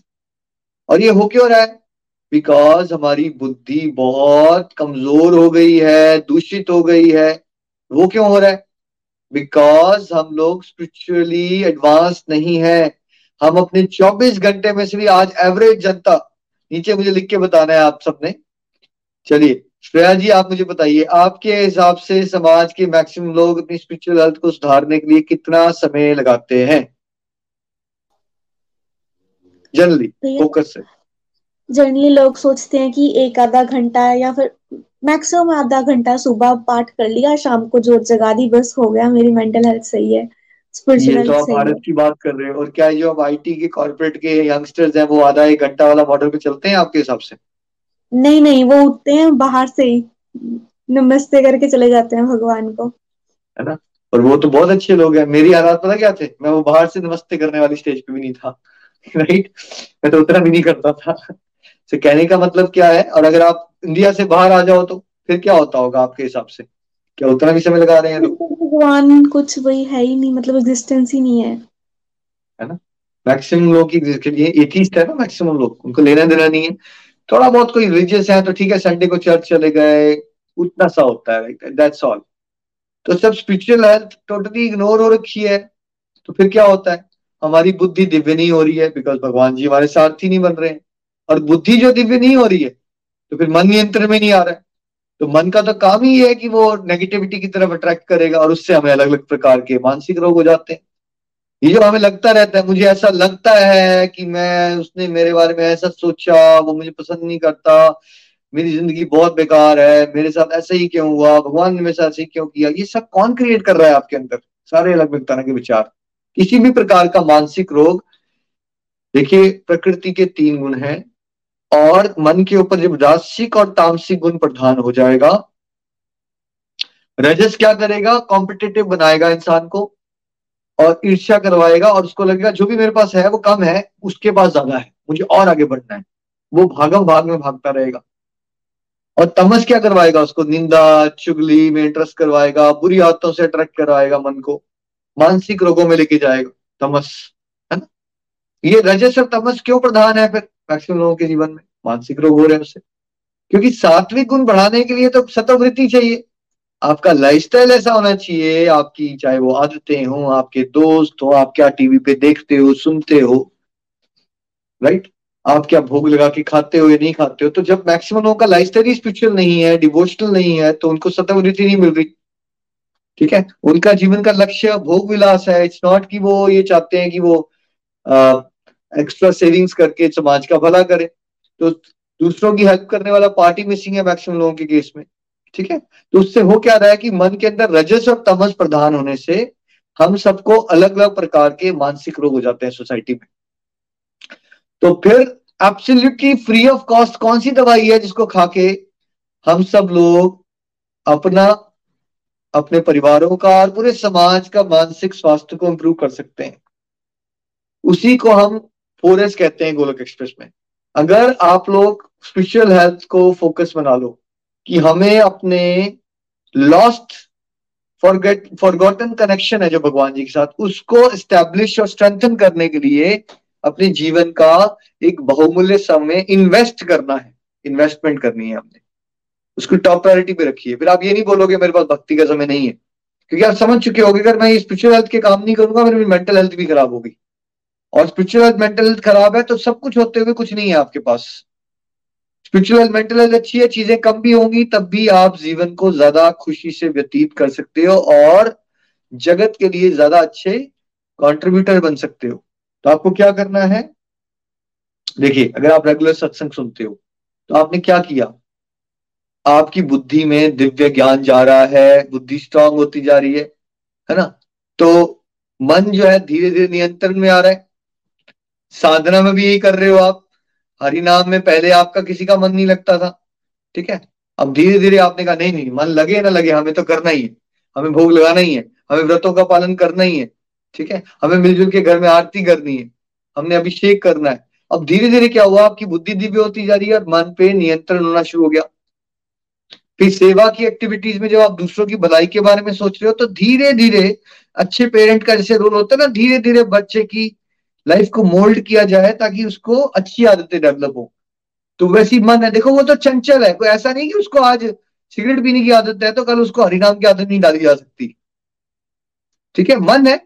और ये हो क्यों रहा है? बिकॉज़ हमारी बुद्धि बहुत कमज़ोर हो गई है, दूषित हो गई है। वो क्यों हो रहा है? बिकॉज़ हम लोग स्पिरिचुअली एडवांस नहीं है। हम अपने 24 घंटे में से भी आज एवरेज जनता नीचे मुझे लिख के बताना है आप सबने। चलिए श्रेया जी आप मुझे बताइए आपके हिसाब से समाज के मैक्सिमम लोग अपनी स्पिरिचुअल हेल्थ को सुधारने के लिए कितना समय लगाते हैं? जनरली फोकस से। जनरली लोग सोचते हैं कि एक आधा घंटा या फिर मैक्सिमम आधा घंटा सुबह पाठ कर लिया शाम को जोत जगा दी बस हो गया मेरी मेंटल हेल्थ सही है। ये तो आप भारत की बात कर रहे हो और क्या जो अब आईटी के कॉर्पोरेट के यंगस्टर्स हैं वो आधा एक घंटा वाला मॉडल पे चलते हैं आपके हिसाब से? नहीं नहीं वो उठते हैं बाहर से ही नमस्ते करके चले जाते हैं भगवान को। है ना? और वो तो बहुत अच्छे लोग हैं। मेरी हालात पता क्या थे? मैं वो बाहर से नमस्ते करने वाली स्टेज पे भी नहीं था। राइट मैं तो उतना भी नहीं करता था। तो कहने का मतलब क्या है? और अगर आप इंडिया से बाहर आ जाओ तो फिर क्या होता होगा आपके हिसाब से? क्या उतना भी समय लगा रहे हैं भगवान कुछ वही है ही नहीं मतलब एग्जिस्टेंस ही नहीं है। है ना? मैक्सिमम लोग की एथीस्ट है ना मैक्सिमम लोग? उनको लेना देना नहीं है। थोड़ा बहुत कोई रिलीजियस है तो ठीक है संडे को चर्च चले गए उतना सा होता है दैट्स ऑल तो सब स्पिरिचुअल हेल्थ टोटली इग्नोर हो रखी है तो फिर क्या होता है? हमारी बुद्धि दिव्य नहीं हो रही है बिकॉज़ भगवान जी हमारे सारथी नहीं बन रहे हैं। और बुद्धि जो दिव्य नहीं हो रही है तो फिर मन नियंत्रण में नहीं आ रहा है। तो मन का तो काम ही है कि वो नेगेटिविटी की तरफ़ अट्रैक्ट करेगा और उससे हमें अलग अलग प्रकार के मानसिक रोग हो जाते हैं। ये जो हमें लगता रहता है, मुझे ऐसा लगता है कि मैं, उसने मेरे बारे में ऐसा सोचा, वो मुझे पसंद नहीं करता, मेरी ज़िंदगी बहुत बेकार है, मेरे साथ ऐसा ही क्यों हुआ, भगवान ने मेरे साथ ऐसे क्यों किया? ये सब कौन क्रिएट कर रहा है आपके अंदर? सारे अलग अलग तरह के विचार। किसी भी प्रकार का मानसिक रोग, देखिए, प्रकृति के तीन गुण हैं। और मन के ऊपर जब रासिक और तामसिक गुण प्रधान हो जाएगा, रजस क्या करेगा? कॉम्पिटेटिव बनाएगा इंसान को और ईर्ष्या करवाएगा और उसको लगेगा, जो भी मेरे पास है, वो कम है, उसके पास ज़्यादा है, मुझे और आगे बढ़ना है। वो भागम भाग में भागता रहेगा। और तमस क्या करवाएगा उसको? निंदा, चुगली में इंटरेस्ट करवाएगा, बुरी आदतों से अट्रैक्ट करवाएगा मन को, मानसिक रोगों में लेके जाएगा। तमस, है ना? ये रजस और तमस क्यों प्रधान है फिर? मैक्सिमम लोगों के जीवन में, मानसिक रोग हो रहे हैं उससे। क्योंकि सात्विक गुण बढ़ाने के लिए तो सतवृत्ति चाहिए। आपका लाइफस्टाइल ऐसा होना चाहिए, आपकी चाहे वो आदतें हो, आपके दोस्त हो, आप क्या टीवी पे देखते हो, सुनते हो राइट आप क्या भोग लगा के खाते हो या नहीं खाते हो तो जब मैक्सिमम लोगों का लाइफस्टाइल ही स्पिरिचुअल नहीं है डिवोशनल नहीं है तो उनको सतवृत्ति नहीं मिल रही। ठीक है? उनका जीवन का लक्ष्य, भोग विलास है। इट्स नॉट कि वो ये चाहते हैं कि वो एक्स्ट्रा सेविंग्स करके समाज का भला करे। तो दूसरों की हेल्प करने वाला पार्टी मिसिंग है मैक्सिमम लोगों के केस में। ठीक है? तो उससे हो क्या रहा है कि मन के अंदर रजस और तमस प्रधान होने से हम सबको अलग अलग प्रकार के मानसिक रोग हो जाते हैं सोसाइटी में। तो फिर एब्सोल्युटली फ्री ऑफ़ कॉस्ट कौन सी दवाई है जिसको खा के हम सब लोग अपना, अपने परिवारों का और पूरे समाज का मानसिक स्वास्थ्य को इंप्रूव कर सकते हैं? उसी को हम फोरस कहते हैं गोलक एक्सप्रेस में। अगर आप लोग स्पिरिचुअल हेल्थ को फोकस बना लो, कि हमें अपने लॉस्ट फॉरगेट फॉरगॉटन कनेक्शन है जो भगवान जी के साथ, उसको स्टैब्लिश और स्ट्रेंथन करने के लिए अपने जीवन का एक बहुमूल्य समय इन्वेस्ट करना है। इन्वेस्टमेंट करनी है हमने। उसको टॉप प्रायोरिटी पे रखिए। फिर आप ये नहीं बोलोगे, मेरे पास भक्ति का समय नहीं है। क्योंकि आप समझ चुके होगे, अगर मैं स्पिरिचुअल हेल्थ के काम नहीं करूँगा, मेरी मेंटल हेल्थ भी खराब होगी। और स्पिरिचुअल हेल्थ मेंटल हेल्थ खराब है तो सब कुछ होते हुए कुछ नहीं है आपके पास। स्पिरिचुअल मेंटल हेल्थ अच्छी है, चीज़ें कम भी होंगी, तब भी आप जीवन को ज़्यादा खुशी से व्यतीत कर सकते हो और जगत के लिए ज़्यादा अच्छे कंट्रीब्यूटर बन सकते हो। तो आपको क्या करना है? देखिए, अगर आप रेगुलर सत्संग सुनते हो तो आपने क्या किया? आपकी बुद्धि में दिव्य ज्ञान जा रहा है, बुद्धि स्ट्रांग होती जा रही है है ना? तो मन जो है धीरे धीरे नियंत्रण में आ रहा है। साधना में भी यही कर रहे हो आप। हरि नाम में पहले आपका किसी का मन नहीं लगता था, ठीक है? अब धीरे धीरे आपने कहा, नहीं नहीं, मन लगे ना लगे, हमें तो करना ही है। हमें भोग लगाना ही है, हमें व्रतों का पालन करना ही है, ठीक है? हमें मिलजुल के घर में आरती करनी है, हमने अभिषेक करना है। अब धीरे धीरे क्या हुआ? आपकी बुद्धि दिव्य होती जा रही है और मन पे नियंत्रण होना शुरू हो गया। फिर सेवा की एक्टिविटीज़ में जब आप दूसरों की भलाई के बारे में सोच रहे हो तो धीरे धीरे अच्छे पेरेंट का जैसे रोल होता है ना धीरे धीरे बच्चे की लाइफ को मोल्ड किया जाए ताकि उसको अच्छी आदतें डेवलप हो। तो वैसी मन है। देखो, वो तो चंचल है। कोई ऐसा नहीं कि उसको आज सिगरेट पीने की आदत है तो कल उसको हरिनाम की आदत नहीं डाली जा सकती। ठीक है? मन है।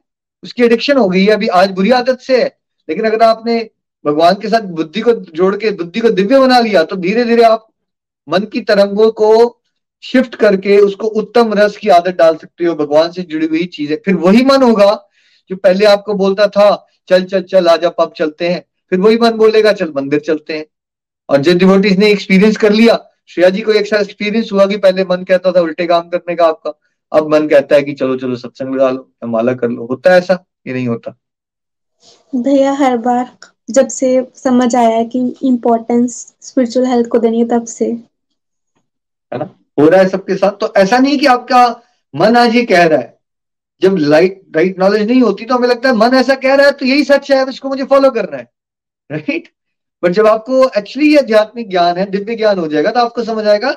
उसकी एडिक्शन हो गई है। अभी आज बुरी आदत से है। लेकिन अगर आपने भगवान के साथ बुद्धि को जोड़ के, बुद्धि को दिव्य बना लिया तो धीरे धीरे आप मन की तरंगों को शिफ्ट करके उसको उत्तम रस की आदत डाल सकते हो। भगवान से जुड़ी हुई चीज़ें। फिर वही मन होगा जो पहले आपको बोलता था चल चल चल आजा पब चलते हैं। फिर वही मन बोलेगा चल मंदिर चलते हैं। और जिन डिवोटीज ने एक्सपीरियंस कर लिया श्रेया जी को एक साथ एक्सपीरियंस हुआ कि पहले मन कहता था उल्टे काम करने का आपका अब मन कहता है कि चलो चलो सत्संग लगा लो या माला कर लो। होता है ऐसा? ये नहीं होता। भैया हर बार जब से समझ आया कि इम्पोर्टेंस स्पिरिचुअल हेल्थ को देनी है तब से। है ना? हो रहा है सबके साथ। तो ऐसा नहीं कि आपका मन आज ये कह रहा है। जब लाइट राइट नॉलेज नहीं होती तो हमें लगता है, मन ऐसा कह रहा है तो यही सच है इसको मुझे फॉलो करना है। राइट बट जब आपको एक्चुअली ये आध्यात्मिक ज्ञान है, दिव्य ज्ञान हो जाएगा तो आपको समझ आएगा,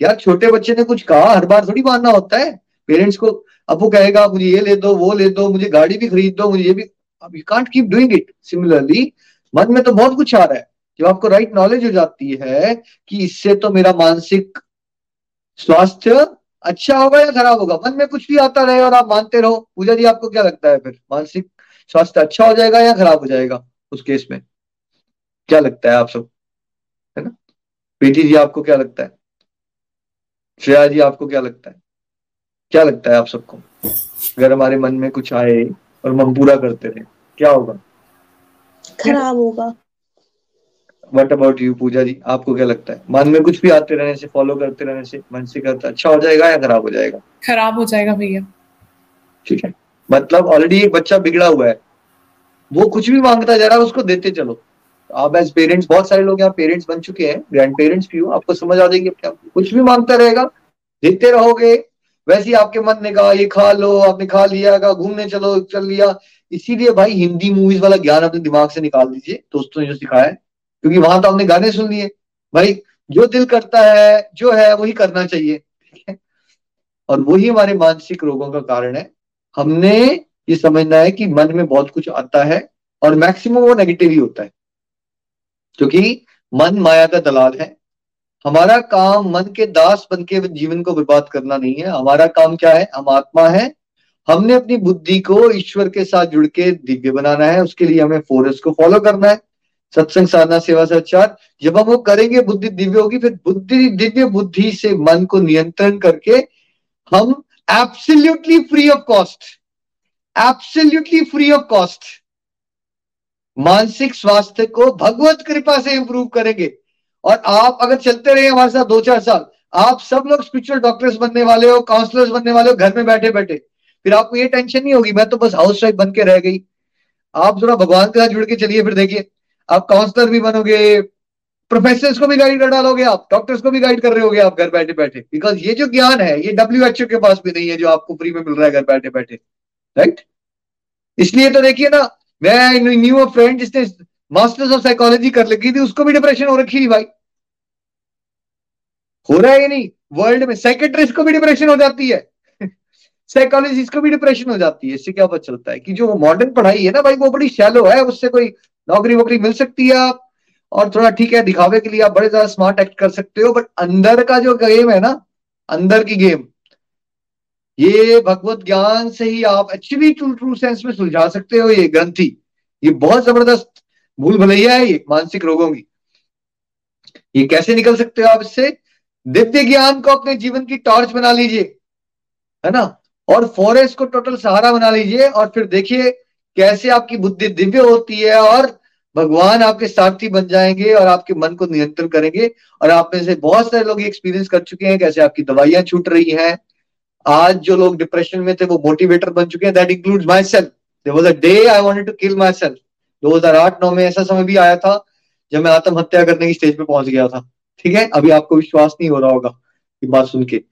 यार छोटे बच्चे ने कुछ कहा, हर बार थोड़ी मानना होता है। पेरेंट्स को, अब वो कहेगा, मुझे ये ले दो, वो ले दो, मुझे गाड़ी भी खरीद दो, मुझे ये भी अब you can't keep doing it similarly मन में तो बहुत कुछ आ रहा है। जब आपको राइट नॉलेज हो जाती है कि इससे तो मेरा मानसिक स्वास्थ्य अच्छा होगा या खराब होगा? मन में कुछ भी आता रहे और आप मानते रहो। पूजा जी, आपको क्या लगता है फिर? मानसिक स्वास्थ्य अच्छा हो जाएगा या खराब हो जाएगा उस केस में? क्या लगता है आप सब? है ना? बेटी जी, आपको क्या लगता है? श्रेया जी, आपको क्या लगता है? क्या लगता है आप सबको? अगर हमारे मन में कुछ आए और हम पूरा करते रहे, क्या होगा? खराब होगा। What about you Pooja ji? आपको क्या लगता है? मन में कुछ भी आते रहने से फॉलो करते रहने से मन से करता अच्छा हो जाएगा या खराब हो जाएगा? खराब हो जाएगा भैया। ठीक है। मतलब ऑलरेडी एक बच्चा बिगड़ा हुआ है। वो कुछ भी माँगता जा रहा है उसको देते चलो। आप एज पेरेंट्स बहुत सारे लोग यहाँ पेरेंट्स बन चुके हैं ग्रैंड पेरेंट्स भी हो आपको समझ आ जाएगी अपने कुछ भी माँगता रहेगा देते रहोगे वैसे ही आपके मन ने कहा ये खा लो आपने खा लिया कहा घूमने चलो चल लिया। इसीलिए भाई हिंदी मूवीज़ वाला ज्ञान अपने दिमाग से निकाल दीजिए दोस्तों ने जो सिखाया है। क्योंकि वहाँ तो हमने गाने सुन लिए। भाई, जो दिल करता है, जो है, वही करना चाहिए। और वही हमारे मानसिक रोगों का कारण है। हमने ये समझना है कि मन में बहुत कुछ आता है और मैक्सिमम वो नेगेटिव ही होता है। क्योंकि मन माया का दलाल है। हमारा काम मन के दास बन के जीवन को बर्बाद करना नहीं है। हमारा काम क्या है? हम आत्मा है। हमने अपनी बुद्धि को ईश्वर के साथ जुड़ के दिव्य बनाना है। उसके लिए हमें फोरस को फॉलो करना है। सत्संग साधना सेवा सचार जब हम वो करेंगे बुद्धि दिव्य होगी, फिर बुद्धि, दिव्य बुद्धि से मन को नियंत्रण करके हम absolutely free of cost absolutely free of cost मानसिक स्वास्थ्य को भगवत कृपा से इंप्रूव करेंगे। और आप अगर चलते रहे हमारे साथ दो चार साल, आप सब लोग स्पिरिचुअल डॉक्टर्स बनने वाले हो काउंसलर्स बनने वाले हो, घर में बैठे बैठे, फिर आपको ये टेंशन नहीं होगी, मैं तो बस हाउस वाइफ बन के रह गई। आप थोड़ा भगवान के साथ जुड़ के चलिए, फिर देखिए। आप काउंसलर भी बनोगे प्रोफेसर को भी गाइड कर डालोगे आप डॉक्टर्स को भी गाइड कर रहे होगे आप घर बैठे बैठे। बिकॉज़ ये जो ज्ञान है, ये डब्ल्यू के पास भी नहीं है जो आपको फ्री में मिल रहा है घर बैठे बैठे। राइट इसलिए तो देखिए ना, मैं न्यू फ्रेंड जिसने मास्टर्स ऑफ़ साइकोलॉजी कर लगी थी, उसको भी डिप्रेशन हो रखी थी भाई। हो रहा है या नहीं? वर्ल्ड में साइकेट्रिस्ट को भी डिप्रेशन हो जाती है। साइकोलॉजिस्ट को भी डिप्रेशन हो जाती है। इससे क्या पता चलता है कि जो मॉडर्न पढ़ाई है ना भाई, वो बड़ी शैलो है, उससे कोई नौकरी वोकरी मिल सकती है आप, और थोड़ा ठीक है, दिखावे के लिए आप बड़े ज़्यादा स्मार्ट एक्ट कर सकते हो बट अंदर का जो गेम है ना, अंदर की गेम ये भगवत ज्ञान से ही आप एक्चुअली ट्रू ट्रू सेंस में सुलझा सकते हो ये ग्रंथि। ये बहुत ज़बरदस्त भूल भलैया है, ये मानसिक रोगों की। ये कैसे निकल सकते हो आप इससे? दिव्य ज्ञान को अपने जीवन की टॉर्च बना लीजिए, है ना? और फॉरेस्ट को टोटल सहारा बना लीजिए, और फिर देखिए कैसे आपकी बुद्धि दिव्य होती है और भगवान आपके सारथी बन जाएँगे और आपके मन को नियंत्रण करेंगे। और आप में से बहुत सारे लोग एक्सपीरियंस कर चुके हैं, कैसे आपकी दवाइयाँ छूट रही हैं। आज जो लोग डिप्रेशन में थे, वो मोटिवेटर बन चुके हैं। That includes myself there was a day I wanted to kill myself दो हज़ार आठ, नौ में ऐसा समय भी आया था, जब मैं आत्महत्या करने की स्टेज पे पहुँच गया था। ठीक है? अभी आपको विश्वास नहीं हो रहा होगा ये बात सुन के।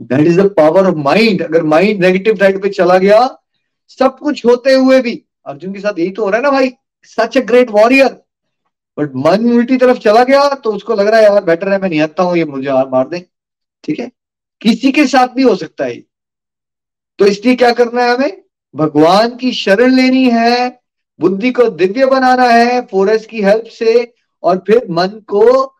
That is the power of mind अगर माइंड नेगेटिव साइड पे चला गया, सब कुछ होते हुए भी अर्जुन के साथ यही तो हो रहा है ना भाई such a great warrior but मन उल्टी तरफ़ चला गया तो उसको लग रहा है, यार बेटर है, मैं नहीं आता हूँ, ये मुझे मार दे। ठीक है? किसी के साथ भी हो सकता है तो इसलिए क्या करना है हमें? भगवान की शरण लेनी है, बुद्धि को दिव्य बनाना है फोरस की हेल्प से, और फिर मन को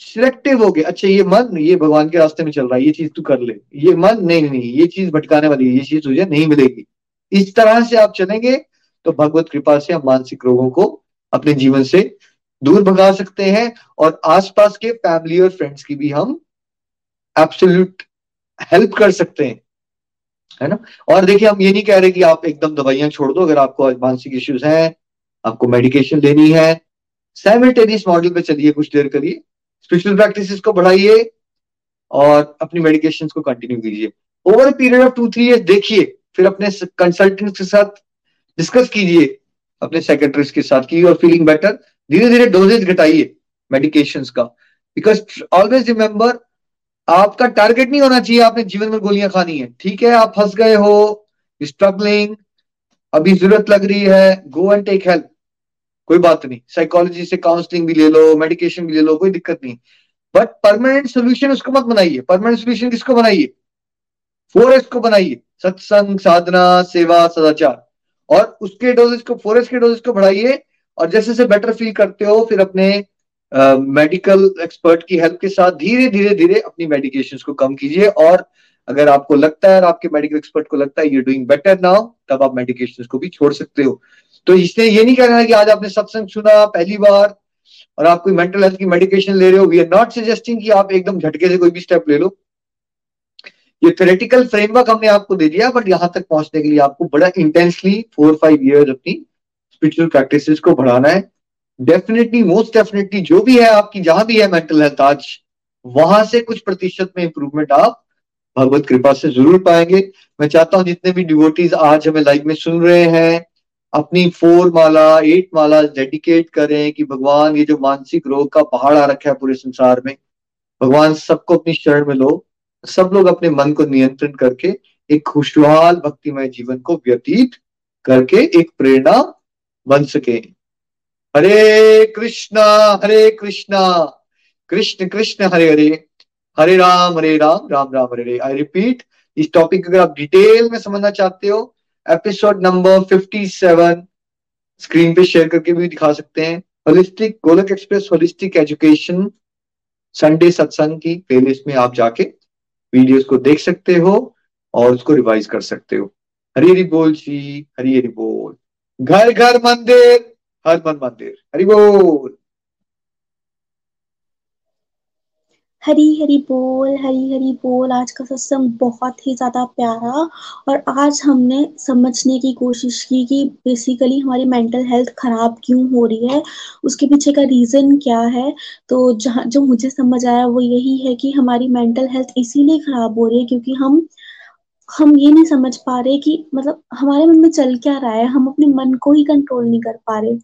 सिलेक्टिव हो गए अच्छा ये मन, ये भगवान के रास्ते में चल रहा है, ये चीज़ तू कर ले। ये मन नहीं नहीं, ये चीज़ भटकाने वाली है, ये चीज़ तुझे नहीं मिलेगी। इस तरह से आप चलेंगे तो भगवत कृपा से हम मानसिक रोगों को अपने जीवन से दूर भगा सकते हैं और आसपास के फैमिली और फ्रेंड्स की भी हम एब्सोल्यूट हेल्प कर सकते हैं। है ना? और देखिए, हम ये नहीं कह रहे कि आप एकदम दवाइयाँ छोड़ दो, अगर आपको मानसिक इश्यूज़ हैं, आपको मेडिकेशन लेनी है साइमल्टेनियस मॉडल पे चलिए, कुछ देर करिए स्पिरिचुअल प्रैक्टिस को बढ़ाइए और अपनी मेडिकेशन को कंटिन्यू कीजिए। Over period of two three years देखिए, फिर अपने कंसल्टेंट के साथ डिस्कस कीजिए अपने सेक्रेटरीज के साथ की और फीलिंग बेटर धीरे धीरे डोजेज घटाइए मेडिकेशन का। बिकॉज़ ऑलवेज रिमेंबर आपका टारगेट नहीं होना चाहिए, आपने जीवन में गोलियाँ खानी है। ठीक है, आप फंस गए हो स्ट्रगलिंग अभी ज़रूरत लग रही है गो एंड टेक हेल्प कोई बात नहीं साइकोलॉजी से काउंसलिंग भी ले लो मेडिकेशन भी ले लो, कोई दिक्कत नहीं। बट परमानेंट सोल्यूशन उसको मत बनाइए। परमानेंट सोल्यूशन किसको बनाइए? फोरेस्ट को बनाइए। सत्संग, साधना, सेवा, सदाचार। और उसके डोजेस को फोरेस्ट के डोजेस को बढ़ाइए और जैसे जैसे बेटर फील करते हो, फिर अपने मेडिकल एक्सपर्ट की हेल्प के साथ धीरे धीरे धीरे अपनी मेडिकेशन को कम कीजिए और अगर आपको लगता है और आपके मेडिकल एक्सपर्ट को लगता है यू डूइंग बेटर नाउ तब आप मेडिकेशन को भी छोड़ सकते हो। तो इसने ये नहीं कहना है कि आज आपने सत्संग सुना पहली बार और आप कोई मेंटल हेल्थ की मेडिकेशन ले रहे हो। वी आर नॉट सजेस्टिंग कि आप एकदम झटके से कोई भी स्टेप ले लो। ये थेरेटिकल फ्रेमवर्क हमने आपको दे दिया बट यहाँ तक पहुँचने के लिए आपको बड़ा इंटेंसली फोर फाइव ईयर अपनी स्पिरिचुअल प्रैक्टिस को बढ़ाना है। डेफिनेटली मोस्ट डेफिनेटली जो भी है आपकी, जहाँ भी है मेंटल हेल्थ आज वहाँ से कुछ प्रतिशत में इंप्रूवमेंट आप भगवत कृपा से ज़रूर पाएँगे। मैं चाहता हूँ जितने भी डिवोटीज आज हमें लाइव में सुन रहे हैं, अपनी फोर माला एट माला डेडिकेट करें कि भगवान, ये जो मानसिक रोग का पहाड़ आ रखा है पूरे संसार में, भगवान सबको अपनी शरण में लो। सब लोग अपने मन को नियंत्रण करके एक खुशहाल, भक्तिमय जीवन को व्यतीत करके एक प्रेरणा बन सके। हरे कृष्णा हरे कृष्णा, कृष्ण कृष्ण, हरे हरे हरे राम हरे राम राम राम, हरे हरे। आई रिपीट इस टॉपिक अगर आप डिटेल में समझना चाहते हो एपिसोड नंबर 57 स्क्रीन पे शेयर करके भी दिखा सकते हैं। होलिस्टिक गोलक एक्सप्रेस होलिस्टिक एजुकेशन संडे सत्संग की प्लेलिस्ट में आप जाके वीडियोस को देख सकते हो और उसको रिवाइज कर सकते हो। हरी हरी बोल जी, हरी हरी बोल। घर घर, मंदिर, हर मन, मंदिर। हरी बोल। हरी हरी बोल हरी हरी बोल। आज का सत्संग बहुत ही ज़्यादा प्यारा और आज हमने समझने की कोशिश की कि बेसिकली हमारी मेंटल हेल्थ खराब क्यों हो रही है, उसके पीछे का रीजन क्या है? तो जहाँ, जो मुझे समझ आया वो यही है कि हमारी मेंटल हेल्थ इसीलिए खराब हो रही है क्योंकि हम हम ये नहीं समझ पा रहे कि मतलब हमारे मन में चल क्या रहा है, हम अपने मन को ही कंट्रोल नहीं कर पा रहे।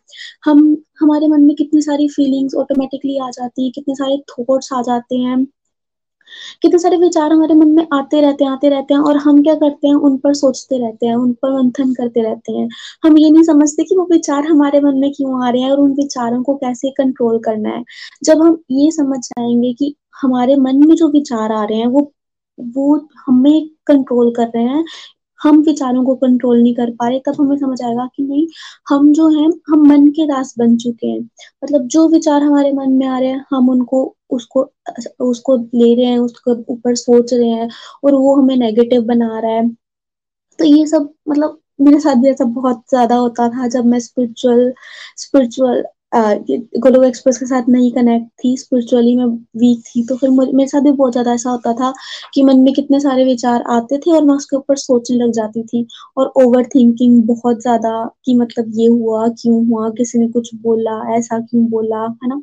हम, हमारे मन में कितनी सारी फीलिंग्स ऑटोमेटिकली आ जाती है, कितने सारे थॉट्स आ जाते हैं। कितने सारे विचार हमारे मन में आते रहते हैं, आते रहते हैं और हम क्या करते हैं, उन पर सोचते रहते हैं, उन पर मंथन करते रहते हैं। हम ये नहीं समझते कि वो विचार हमारे मन में क्यों आ रहे हैं और उन विचारों को कैसे कंट्रोल करना है। जब हम ये समझ जाएँगे कि हमारे मन में जो विचार आ रहे हैं, वो वो हमें कंट्रोल कर रहे हैं। हम विचारों को कंट्रोल नहीं कर पा रहे, तब हमें समझ आएगा कि नहीं, हम जो हैं, हम मन के दास बन चुके हैं। मतलब जो विचार हमारे मन में आ रहे हैं, हम उनको, उसको उसको ले रहे हैं, उसके ऊपर सोच रहे हैं और वो हमें नेगेटिव बना रहा है। तो ये सब मतलब मेरे साथ भी ऐसा बहुत ज़्यादा होता था जब मैं स्पिरिचुअल स्पिरिचुअल गोलोक एक्सप्रेस के साथ नहीं कनेक्ट थी स्पिरिचुअली मैं वीक थी तो फिर मेरे साथ भी बहुत ज़्यादा ऐसा होता था कि मन में कितने सारे विचार आते थे और मैं उसके ऊपर सोचने लग जाती थी और ओवर थिंकिंग बहुत ज़्यादा कि मतलब ये हुआ, क्यों हुआ, किसी ने कुछ बोला, ऐसा क्यों बोला, है ना?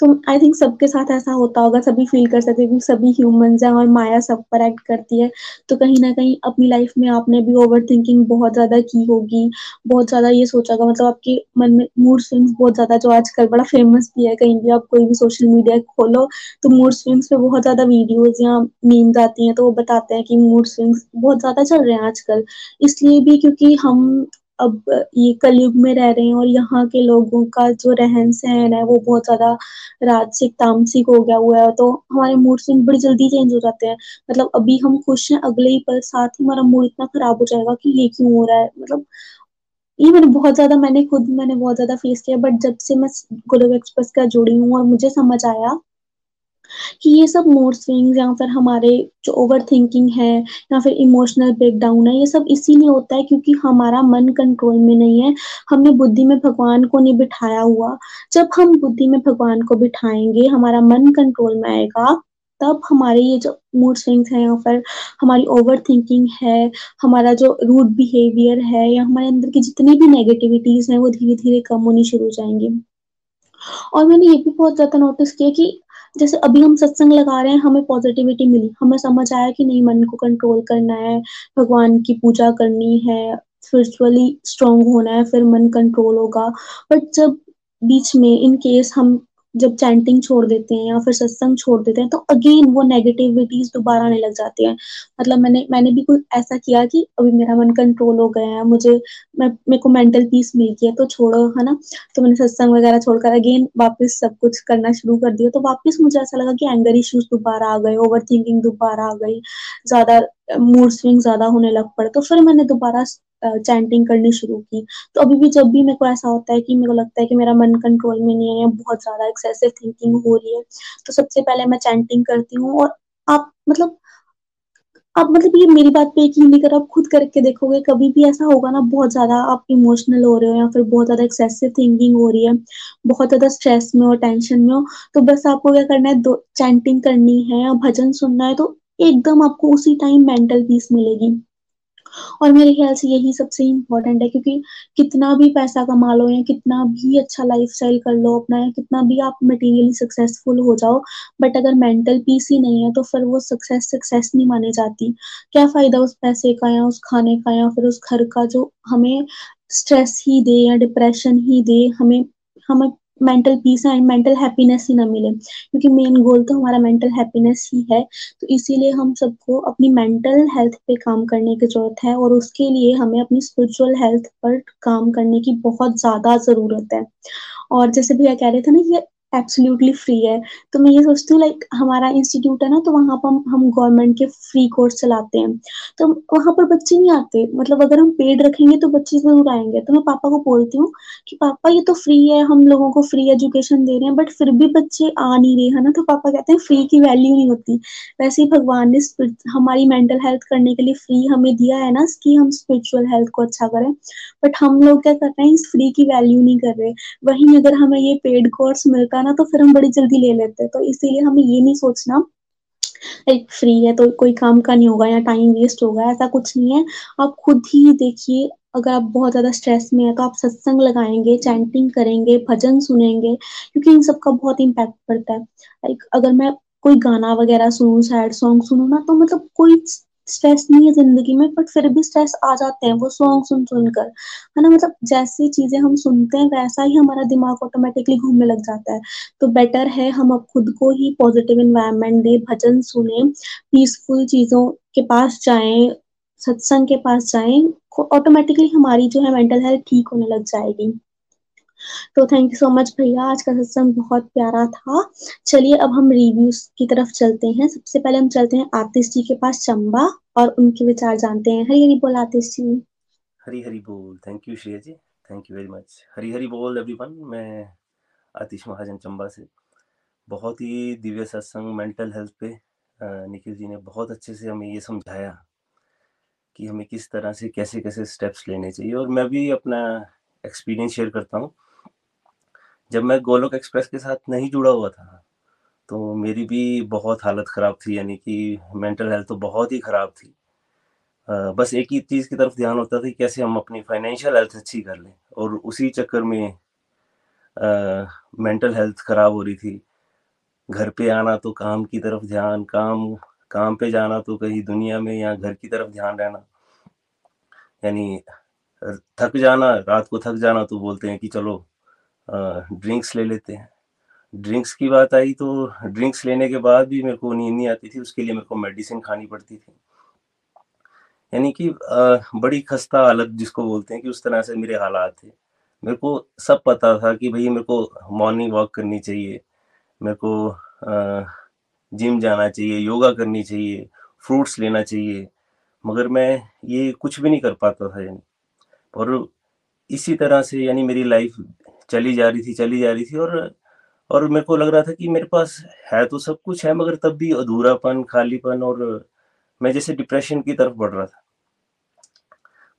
तो आई थिंक सबके साथ ऐसा होता होगा, सभी फील कर सकते हैं सभी ह्यूमंस हैं और माया सब पर एक्ट करती है। तो कहीं ना कहीं अपनी लाइफ में आपने भी ओवर थिंकिंग बहुत ज़्यादा की होगी, बहुत ज़्यादा ये सोचा होगा। मतलब आपके मन में मूड स्विंग्स बहुत ज़्यादा, जो आजकल बड़ा फ़ेमस भी है, कहीं भी आप कोई भी सोशल मीडिया खोलो तो मूड स्विंग्स पे बहुत ज़्यादा वीडियोज़ या मीम्स आती हैं तो वो बताते हैं कि मूड स्विंग्स बहुत ज़्यादा चल रहे हैं आजकल। इसलिए भी क्योंकि हम अब ये कलयुग में रह रहे हैं और यहाँ के लोगों का जो रहन सहन है वो बहुत ज़्यादा राजसिक, तामसिक हो गया हुआ है। तो हमारे मूड स्विंग बड़ी जल्दी चेंज हो जाते हैं। मतलब अभी हम खुश हैं, अगले ही पल साथ ही हमारा मूड इतना खराब हो जाएगा कि ये क्यों हो रहा है? मतलब ये मैंने बहुत ज़्यादा, मैंने खुद मैंने बहुत ज़्यादा फेस किया बट जब से मैं गोलोक एक्सप्रेस का जुड़ी हूँ और मुझे समझ आया कि ये सब मूड स्विंग्स या फिर हमारे जो ओवर थिंकिंग है या फिर इमोशनल ब्रेकडाउन है, ये सब इसीलिए होता है क्योंकि हमारा मन कंट्रोल में नहीं है। हमने बुद्धि में भगवान को नहीं बिठाया हुआ। जब हम बुद्धि में भगवान को बिठाएँगे, हमारा मन कंट्रोल में आएगा, तब हमारे ये जो मूड स्विंग्स हैं या फिर हमारी ओवर थिंकिंग है, हमारा जो रूड बिहेवियर है या हमारे अंदर की जितनी भी नेगेटिविटीज हैं, वो धीरे धीरे कम होनी शुरू हो जाएँगी। और मैंने ये भी बहुत ज़्यादा नोटिस किया कि जैसे अभी हम सत्संग लगा रहे हैं, हमें पॉजिटिविटी मिली। हमें समझ आया कि नहीं, मन को कंट्रोल करना है, भगवान की पूजा करनी है स्पिरिचुअली स्ट्रांग होना है, फिर मन कंट्रोल होगा। बट जब बीच में इन केस हम जब चैंटिंग छोड़ देते हैं या फिर सत्संग छोड़ देते हैं तो अगेन वो नेगेटिविटीज दोबारा आने लग जाती हैं। मतलब मैंने मैंने भी कुछ ऐसा किया कि अभी मेरा मन कंट्रोल हो गया है, मुझे, मैं, मेरे को मेंटल पीस मिल गया तो छोड़ो, है ना? तो मैंने सत्संग वगैरह छोड़कर अगेन वापस सब कुछ करना शुरू कर दिया तो वापस मुझे ऐसा लगा कि एंगर इश्यूज़ दोबारा आ गए ओवर दोबारा आ गई, ज़्यादा मूड स्विंग ज़्यादा होने लग पड़े तो फिर मैंने दोबारा चैंटिंग करनी शुरू की। तो अभी भी जब भी मेरे को ऐसा होता है कि मेरे को लगता है कि मेरा मन कंट्रोल में नहीं है या बहुत ज़्यादा एक्सेसिव थिंकिंग हो रही है तो सबसे पहले मैं चैंटिंग करती हूँ और आप मतलब आप मतलब ये मेरी बात पे यकीन नहीं करो आप खुद करके देखोगे, कभी भी ऐसा होगा ना, बहुत ज़्यादा आप इमोशनल हो रहे हो या फिर बहुत ज़्यादा एक्सेसिव थिंकिंग हो रही है, बहुत ज़्यादा स्ट्रेस में हो टेंशन में हो तो बस आपको क्या करना है, दो चैंटिंग करनी है या भजन सुनना है तो एकदम आपको उसी टाइम मेंटल पीस मिलेगी। और मेरे ख्याल से यही सबसे इम्पोर्टेंट है क्योंकि कितना भी पैसा कमा लो या कितना भी अच्छा लाइफ कर लो अपना या कितना भी आप मटेरियली सक्सेसफुल हो जाओ बट अगर मेंटल पीस ही नहीं है तो फिर वो सक्सेस सक्सेस नहीं मानी जाती। क्या फ़ायदा उस पैसे का या उस खाने का या फिर उस घर का जो हमें स्ट्रेस ही दे या डिप्रेशन ही दे, हमें हमें mental peace and mental happiness ही ना मिले। क्योंकि मेन गोल तो हमारा मेंटल हैप्पीनेस ही है। तो इसीलिए हम सबको अपनी मेंटल हेल्थ पे काम करने की ज़रूरत है और उसके लिए हमें अपनी स्पिरिचुअल हेल्थ पर काम करने की बहुत ज़्यादा ज़रूरत है। और जैसे भैया कह रहे थे ना ये एब्सोल्युटली फ्री है। तो मैं ये सोचती हूँ लाइक हमारा इंस्टीट्यूट है ना तो वहाँ पर हम, गवर्नमेंट के फ्री कोर्स चलाते हैं। तो वहाँ पर बच्चे नहीं आते। मतलब अगर हम पेड रखेंगे तो बच्चे ज़रूर आएँगे। तो मैं पापा को बोलती हूँ कि पापा ये तो फ्री है हम लोगों को फ्री एजुकेशन दे रहे हैं बट फिर भी बच्चे आ नहीं रहे है ना? तो पापा कहते हैं फ्री की वैल्यू नहीं होती। वैसे ही भगवान ने हमारी मेंटल हेल्थ करने के लिए फ्री हमें दिया है ना कि हम स्पिरिचुअल हेल्थ को अच्छा करें। बट हम लोग क्या कर रहे हैं इस फ्री की वैल्यू नहीं कर रहे। वहीं अगर हमें ये पेड कोर्स मिलता ना तो फिर हम बड़ी जल्दी ले लेते हैं। तो इसीलिए हमें ये नहीं सोचना लाइक फ्री है तो कोई काम का नहीं होगा या टाइम वेस्ट होगा, ऐसा कुछ नहीं है। आप खुद ही देखिए, अगर आप बहुत ज़्यादा स्ट्रेस में है तो आप सत्संग लगाएँगे, चैंटिंग करेंगे, भजन सुनेंगे, क्योंकि इन सब का बहुत इम्पैक्ट पड़ता है। लाइक अगर मैं कोई गाना वगैरह सुनूं, सैड सॉन्ग सुनूं ना तो मतलब कोई स्ट्रेस नहीं है ज़िंदगी में बट फिर भी स्ट्रेस आ जाते हैं, वो सॉन्ग सुन सुनकर। है ना? मतलब जैसी चीज़ें हम सुनते हैं, वैसा ही हमारा दिमाग ऑटोमेटिकली घूमने लग जाता है। तो बेटर है हम अब खुद को ही पॉजिटिव इन्वायरमेंट दे, भजन सुने पीसफुल चीज़ों के पास जाएँ, सत्संग के पास जाएँ ऑटोमेटिकली हमारी जो है मेंटल हेल्थ ठीक होने लग जाएगी। तो थैंक यू सो मच भैया आज का सत्संग बहुत प्यारा था। चलिए अब हम रिव्यूज़ की तरफ़ चलते हैं। सबसे पहले हम चलते हैं आतिश जी के पास, चंबा, और उनके विचार जानते हैं। हरी हरी बोल आतिश जी। हरी हरी बोल। Thank you Shreya ji. Thank you very much Hari Hari बोल एवरीवन मैं आतिश महाजन चंबा से। बहुत ही दिव्य सत्संग मेंटल हेल्थ पे निखिल जी ने बहुत अच्छे से हमें ये समझाया कि हमें किस तरह से कैसे कैसे स्टेप्स लेने चाहिए। और मैं भी अपना एक्सपीरियंस शेयर करता हूँ। जब मैं गोलोक एक्सप्रेस के साथ नहीं जुड़ा हुआ था तो मेरी भी बहुत हालत ख़राब थी, यानी कि मेंटल हेल्थ तो बहुत ही ख़राब थी। बस एक ही चीज़ की तरफ़ ध्यान होता था कि कैसे हम अपनी फाइनेंशियल हेल्थ अच्छी कर लें, और उसी चक्कर में मेंटल हेल्थ ख़राब हो रही थी। घर पे आना तो काम की तरफ़ ध्यान, काम काम पे जाना तो कहीं दुनिया में या घर की तरफ़ ध्यान रहना। यानी, थक जाना, रात को थक जाना तो बोलते हैं कि चलो ड्रिंक्स ले लेते हैं। ड्रिंक्स की बात आई तो ड्रिंक्स लेने के बाद भी मेरे को नींद नहीं आती थी, उसके लिए मेरे को मेडिसिन खानी पड़ती थी। यानी कि बड़ी खस्ता हालत जिसको बोलते हैं कि उस तरह से मेरे हालात थे। मेरे को सब पता था कि भाई मेरे को मॉर्निंग वॉक करनी चाहिए, मेरे को जिम जाना चाहिए योगा करनी चाहिए फ्रूट्स लेना चाहिए, मगर मैं ये कुछ भी नहीं कर पाता था यानी। और इसी तरह से यानी मेरी लाइफ चली जा रही थी, चली जा रही थी और और मेरे को लग रहा था कि मेरे पास है तो सब कुछ है, मगर तब भी अधूरापन, खालीपन और मैं जैसे डिप्रेशन की तरफ़ बढ़ रहा था।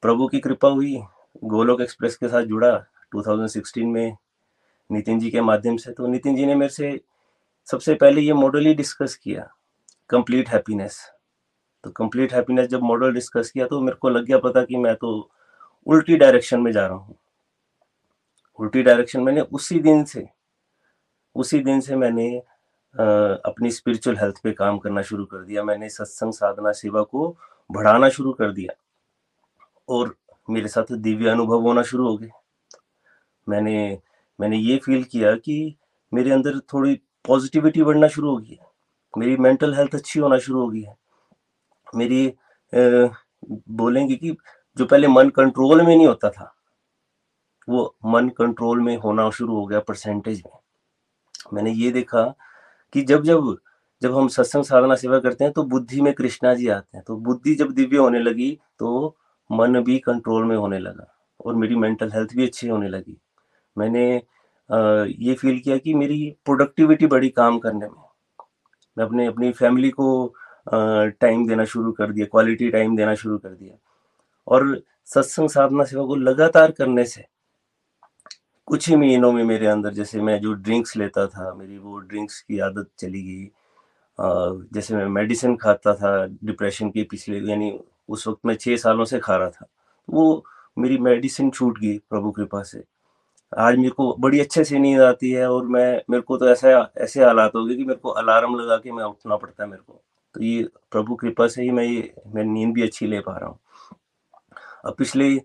प्रभु की कृपा हुई, गोलोक एक्सप्रेस के साथ जुड़ा 2016 में नितिन जी के माध्यम से। तो नितिन जी ने मेरे से सबसे पहले ये मॉडल ही डिस्कस किया कंप्लीट हैप्पीनेस तो कंप्लीट हैप्पीनेस जब मॉडल डिस्कस किया तो मेरे को लग गया पता कि मैं तो उल्टी डायरेक्शन में जा रहा हूँ। उल्टी डायरेक्शन मैंने उसी दिन से उसी दिन से मैंने आ, अपनी स्पिरिचुअल हेल्थ पे काम करना शुरू कर दिया। मैंने सत्संग साधना सेवा को बढ़ाना शुरू कर दिया और मेरे साथ दिव्य अनुभव होना शुरू हो गए। मैंने मैंने ये फील किया कि मेरे अंदर थोड़ी पॉजिटिविटी बढ़ना शुरू हो गई है। मेरी मेंटल हेल्थ अच्छी होना शुरू हो गई है। मेरी बोलेंगे कि जो पहले मन कंट्रोल में नहीं होता था वो मन कंट्रोल में होना शुरू हो गया परसेंटेज में। मैंने ये देखा कि जब जब जब हम सत्संग साधना सेवा करते हैं तो बुद्धि में कृष्णा जी आते हैं तो बुद्धि जब दिव्य होने लगी तो मन भी कंट्रोल में होने लगा और मेरी मेंटल हेल्थ भी अच्छी होने लगी। मैंने ये फील किया कि मेरी प्रोडक्टिविटी बड़ी काम करने में। मैं अपने, अपनी फैमिली को टाइम देना शुरू कर दिया क्वालिटी टाइम देना शुरू कर दिया। और सत्संग साधना सेवा को लगातार करने से कुछ ही महीनों में मेरे अंदर जैसे मैं जो ड्रिंक्स लेता था, मेरी वो ड्रिंक्स की आदत चली गई। जैसे मैं मेडिसिन खाता था डिप्रेशन के पिछले, यानी उस वक्त मैं छः सालों से खा रहा था। वो मेरी मेडिसिन छूट गई प्रभु कृपा से। आज मेरे को बड़ी अच्छे से नींद आती है और मैं, मेरे को तो ऐसा, ऐसे हालात हो गए कि मेरे को अलार्म लगा के मैं उठना पड़ता है मेरे को। तो ये प्रभु कृपा से ही मैं ये मैं नींद भी अच्छी ले पा रहा हूँ। अब पिछले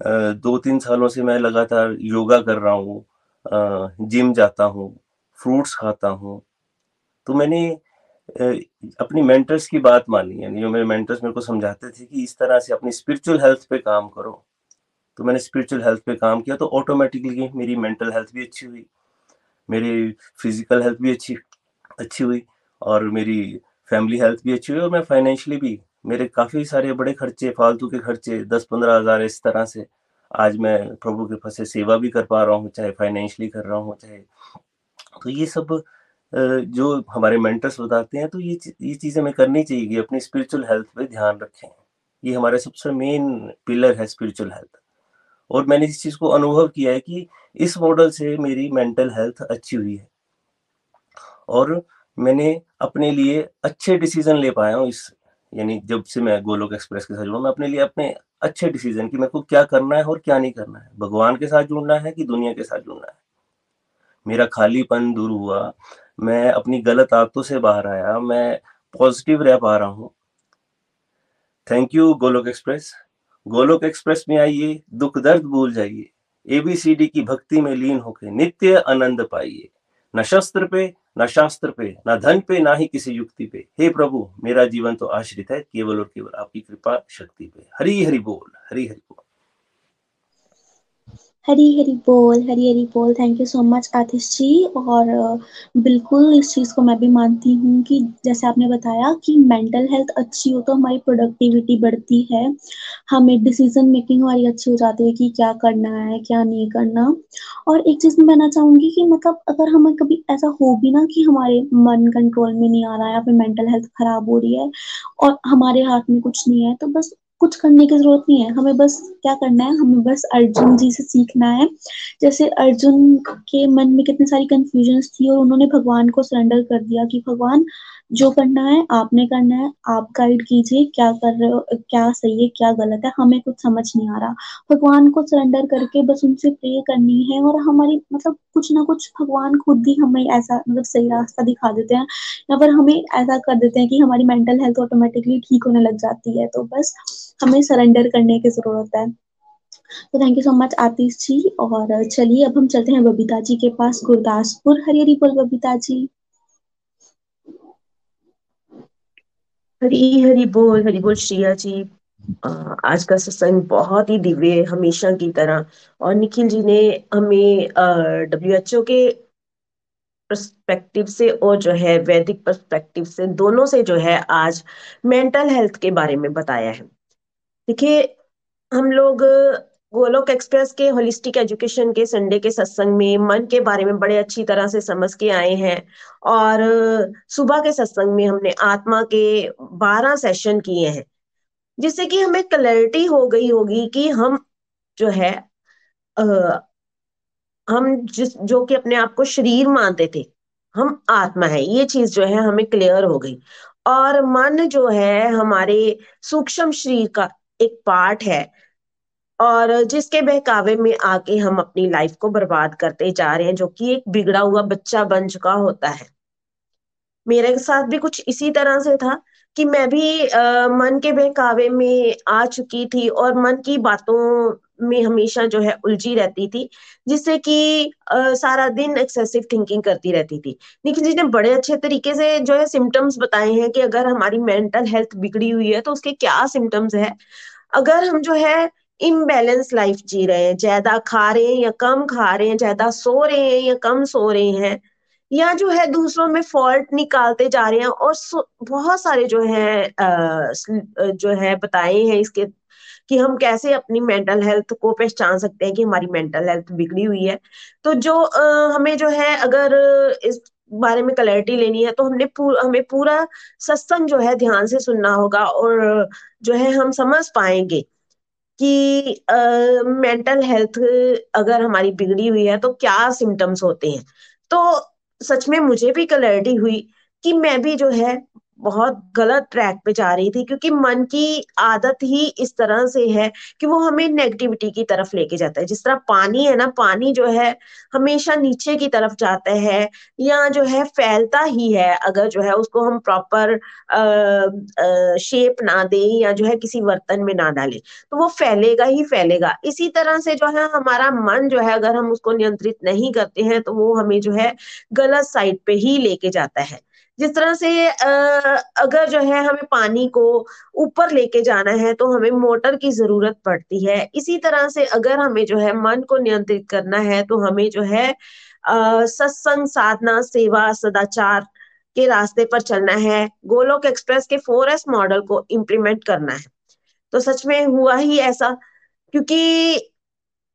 दो तीन सालों से मैं लगातार योगा कर रहा हूँ जिम जाता हूँ, फ्रूट्स खाता हूँ। तो मैंने अपनी मेंटर्स की बात मानी, यानी जो मेरे मेंटर्स मेरे को समझाते थे कि इस तरह से अपनी स्पिरिचुअल हेल्थ पे काम करो। तो मैंने स्पिरिचुअल हेल्थ पे काम किया तो ऑटोमेटिकली मेरी मेंटल हेल्थ भी अच्छी हुई, मेरी फ़िज़िकल हेल्थ भी अच्छी अच्छी हुई, और मेरी फैमिली हेल्थ भी अच्छी हुई, और मैं फाइनेंशियली भी मेरे काफ़ी सारे बड़े खर्चे, फालतू के खर्चे दस पंद्रह हज़ार इस तरह से आज मैं प्रभु के से सेवा भी कर पा रहा हूँ, चाहे फाइनेंशियली कर रहा हूँ, चाहे तो ये सब जो हमारे मेंटर्स बताते हैं तो ये ये चीज़ें हमें करनी चाहिए अपनी स्पिरिचुअल हेल्थ पे ध्यान रखें। ये हमारे सबसे मेन पिलर है स्पिरिचुअल हेल्थ और मैंने इस चीज़ को अनुभव किया है कि इस मॉडल से मेरी मेंटल हेल्थ अच्छी हुई है। और मैंने अपने लिए अच्छे डिसीज़न ले पाया हूँ इस यानी जब से मैं गोलोक एक्सप्रेस के साथ जुड़ा मैं अपने लिए अपने अच्छे डिसीज़न कि मेरे को क्या करना है और क्या नहीं करना है। भगवान के साथ जुड़ना है कि दुनिया के साथ जुड़ना है? मेरा खालीपन दूर हुआ, मैं अपनी गलत आदतों से बाहर आया, मैं पॉजिटिव रह पा रहा हूँ। Thank you Golok express. Golok express में आइए, दुख दर्द भूल जाइए। एबीसीडी की भक्ति में लीन होकर नित्य आनंद पाइए। न शस्त्र पे, न शास्त्र पे, न धन पे, ना ही किसी युक्ति पे। हे प्रभु, मेरा जीवन तो आश्रित है, केवल और केवल आपकी कृपा, शक्ति पे। हरी हरि बोल, हरी हरि बोल। हरी हरी बोल, हरी हरी बोल। Thank you so much Atish ji. और बिल्कुल इस चीज़ को मैं भी मानती हूँ कि जैसे आपने बताया कि मेंटल हेल्थ अच्छी हो तो हमारी प्रोडक्टिविटी बढ़ती है। हमें डिसीज़न मेकिंग हमारी अच्छी हो जाती है कि क्या करना है, क्या नहीं करना। और एक चीज़ मैं कहना चाहूँगी कि मतलब अगर हमें कभी ऐसा हो भी ना कि हमारे मन कंट्रोल में नहीं आ रहा है या फिर मेंटल हेल्थ खराब हो रही है और हमारे हाथ में कुछ नहीं है तो बस कुछ करने की ज़रूरत नहीं है। हमें बस क्या करना है, हमें बस अर्जुन जी से सीखना है। जैसे अर्जुन के मन में कितनी सारी कंफ्यूजन थी और उन्होंने भगवान को सरेंडर कर दिया कि भगवान, जो करना है, आपने करना है, आप गाइड कीजिए क्या कर रहे हो, क्या सही है, क्या गलत है, हमें कुछ समझ नहीं आ रहा। भगवान को सरेंडर करके बस उनसे प्रे करनी है और हमारी मतलब कुछ ना कुछ भगवान खुद ही हमें ऐसा मतलब सही रास्ता दिखा देते हैं। या फिर हमें ऐसा कर देते हैं कि हमारी मेंटल हेल्थ ऑटोमेटिकली ठीक होने लग जाती है। तो बस हमें सरेंडर करने की ज़रूरत है। तो thank you so much Atish ji, और चलिए अब हम चलते हैं बबीता जी के पास, गुरदासपुर हरी हरी बोल बबीता जी। हरी हरी बोल हरी बोल श्रिया जी। आज का सत्संग बहुत ही दिव्य, हमेशा की तरह। और निखिल जी ने हमें डब्ल्यू एच ओ के पर्सपेक्टिव से और जो है, वैदिक पर्सपेक्टिव से, दोनों से जो है, आज मेंटल हेल्थ के बारे में बताया है। देखिए हम लोग गोलोक एक्सप्रेस के होलिस्टिक एजुकेशन के संडे के सत्संग में मन के बारे में बड़े अच्छी तरह से समझ के आए हैं। और सुबह के सत्संग में हमने आत्मा के बारह सेशन किए हैं। जिससे कि हमें क्लैरिटी हो गई होगी कि हम जो है आ, हम जिस जो कि अपने आप को शरीर मानते थे हम आत्मा है। ये चीज़ जो है हमें क्लियर हो गई। और मन जो है हमारे सूक्ष्म शरीर का एक पार्ट है। और जिसके बहकावे में आके हम अपनी लाइफ को बर्बाद करते जा रहे हैं जो कि एक बिगड़ा हुआ बच्चा बन चुका होता है। मेरे साथ भी कुछ इसी तरह से था कि मैं भी आ, मन के बहकावे में आ चुकी थी और मन की बातों में हमेशा जो है उलझी रहती थी जिससे कि सारा दिन एक्सेसिव थिंकिंग करती रहती थी। लेकिन जिसने बड़े अच्छे तरीके से जो है सिम्टम्स बताए हैं कि अगर हमारी मेंटल हेल्थ बिगड़ी हुई है तो उसके क्या सिम्टम्स है? अगर हम जो है इम्बेलेंस लाइफ जी रहे हैं ज़्यादा खा रहे हैं या कम खा रहे हैं ज़्यादा सो रहे हैं या कम सो रहे हैं या जो है दूसरों में फॉल्ट निकालते जा रहे हैं और बहुत सारे जो है आ, जो है बताए हैं इसके कि हम कैसे अपनी मेंटल हेल्थ को पहचान सकते हैं कि हमारी मेंटल हेल्थ बिगड़ी हुई है। तो जो आ, हमें जो है अगर इस बारे में क्लैरिटी लेनी है तो हमने पूर, हमें पूरा सत्संग जो है ध्यान से सुनना होगा और जो है हम समझ पाएँगे कि मेंटल uh, हेल्थ अगर हमारी बिगड़ी हुई है तो क्या सिम्टम्स होते हैं। तो सच में मुझे भी क्लैरिटी हुई कि मैं भी जो है बहुत गलत ट्रैक पे जा रही थी, क्योंकि मन की आदत ही इस तरह से है कि वो हमें नेगेटिविटी की तरफ़ लेके जाता है। जिस तरह पानी है ना, पानी जो है हमेशा नीचे की तरफ़ जाता है या जो है फैलता ही है, अगर जो है उसको हम प्रॉपर शेप ना दें या जो है किसी बर्तन में ना डालें तो वो फैलेगा ही फैलेगा। इसी तरह से जो है हमारा मन जो है, अगर हम उसको नियंत्रित नहीं करते हैं तो वो हमें जो है गलत साइड पे ही लेके जाता है। जिस तरह से अगर जो है हमें पानी को ऊपर लेके जाना है तो हमें मोटर की ज़रूरत पड़ती है। इसी तरह से अगर हमें जो है मन को नियंत्रित करना है तो हमें जो है सत्संग, साधना, सेवा, सदाचार के रास्ते पर चलना है। गोलोक एक्सप्रेस के फोर एस मॉडल को इम्प्लीमेंट करना है। तो सच में हुआ ही ऐसा, क्योंकि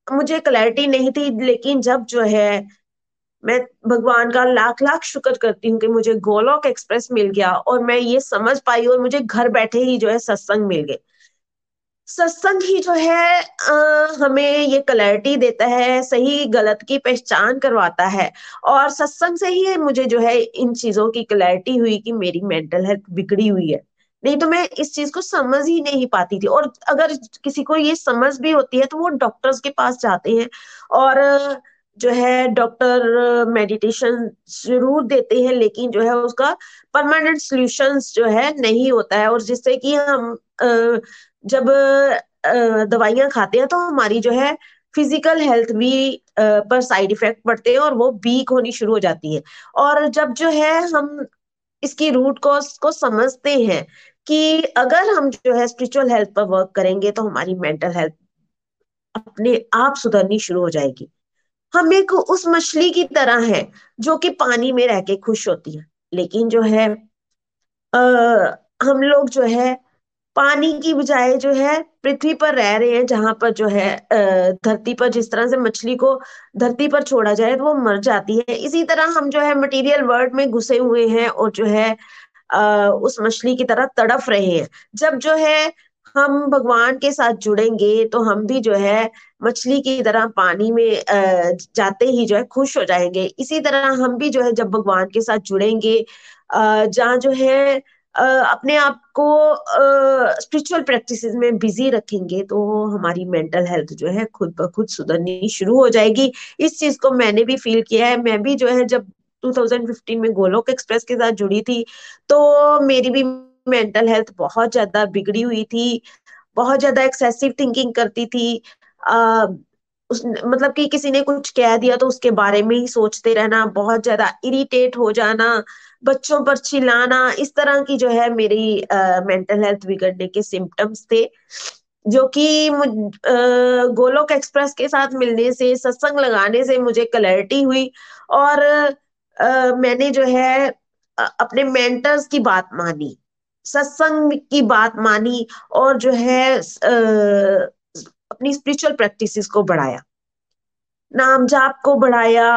मुझे क्लैरिटी नहीं थी, लेकिन जब जो है मैं भगवान का लाख लाख शुक्र करती हूँ कि मुझे गोलोक एक्सप्रेस मिल गया और मैं ये समझ पाई और मुझे घर बैठे ही जो है सत्संग मिल गए। सत्संग ही जो है आ, हमें ये क्लैरिटी देता है सही गलत की पहचान करवाता है और सत्संग से ही मुझे जो है इन चीज़ों की क्लैरिटी हुई कि मेरी मेंटल हेल्थ बिगड़ी हुई है। नहीं तो मैं इस चीज़ को समझ ही नहीं पाती थी और अगर किसी को ये समझ भी होती है तो वो डॉक्टर्स के पास जाते हैं और जो है डॉक्टर मेडिटेशन ज़रूर देते हैं, लेकिन जो है उसका परमानेंट सॉल्यूशंस जो है नहीं होता है। और जिससे कि हम जब दवाइयाँ खाते हैं तो हमारी जो है फ़िज़िकल हेल्थ भी पर साइड इफ़ेक्ट पड़ते हैं और वो वीक होनी शुरू हो जाती है। और जब जो है हम इसकी रूट कॉज को समझते हैं कि अगर हम जो है स्पिरिचुअल हेल्थ पर वर्क करेंगे तो हमारी मेंटल हेल्थ अपने आप सुधरनी शुरू हो जाएगी। हम एक उस मछली की तरह है जो कि पानी में रह के खुश होती है। लेकिन जो है आ, हम लोग जो है पानी की बजाय जो है पृथ्वी पर रह रहे हैं जहाँ पर जो है धरती पर जिस तरह से मछली को धरती पर छोड़ा जाए तो वो मर जाती है। इसी तरह हम जो है मटेरियल वर्ल्ड में घुसे हुए हैं और जो है आ, उस मछली की तरह तड़फ रहे हैं। जब जो है हम भगवान के साथ जुड़ेंगे तो हम भी जो है मछली की तरह पानी में जाते ही जो है खुश हो जाएँगे। इसी तरह हम भी जो है जब भगवान के साथ जुड़ेंगे जहाँ जो है अपने आप को स्पिरिचुअल प्रैक्टिस में बिज़ी रखेंगे तो हमारी मेंटल हेल्थ जो है खुद ब खुद सुधरनी शुरू हो जाएगी। इस चीज़ को मैंने भी फील किया है। मैं भी जो है जब 2015 में गोलोक एक्सप्रेस के साथ जुड़ी थी तो मेरी भी मेंटल हेल्थ बहुत ज़्यादा बिगड़ी हुई थी बहुत ज़्यादा एक्सेसिव थिंकिंग करती थी। आ, उस मतलब कि किसी ने कुछ कह दिया तो उसके बारे में ही सोचते रहना बहुत ज़्यादा इरिटेट हो जाना बच्चों पर चिल्लाना इस तरह की जो है मेरी मेंटल हेल्थ बिगड़ने के सिम्टम्स थे जो कि गोलोक एक्सप्रेस के साथ मिलने से सत्संग लगाने से मुझे क्लैरिटी हुई और आ, मैंने जो है अपने मेंटर्स की बात मानी। सत्संग की बात मानी और जो है आ, अपनी स्पिरिचुअल प्रैक्टिसेस को बढ़ाया। नाम जाप को बढ़ाया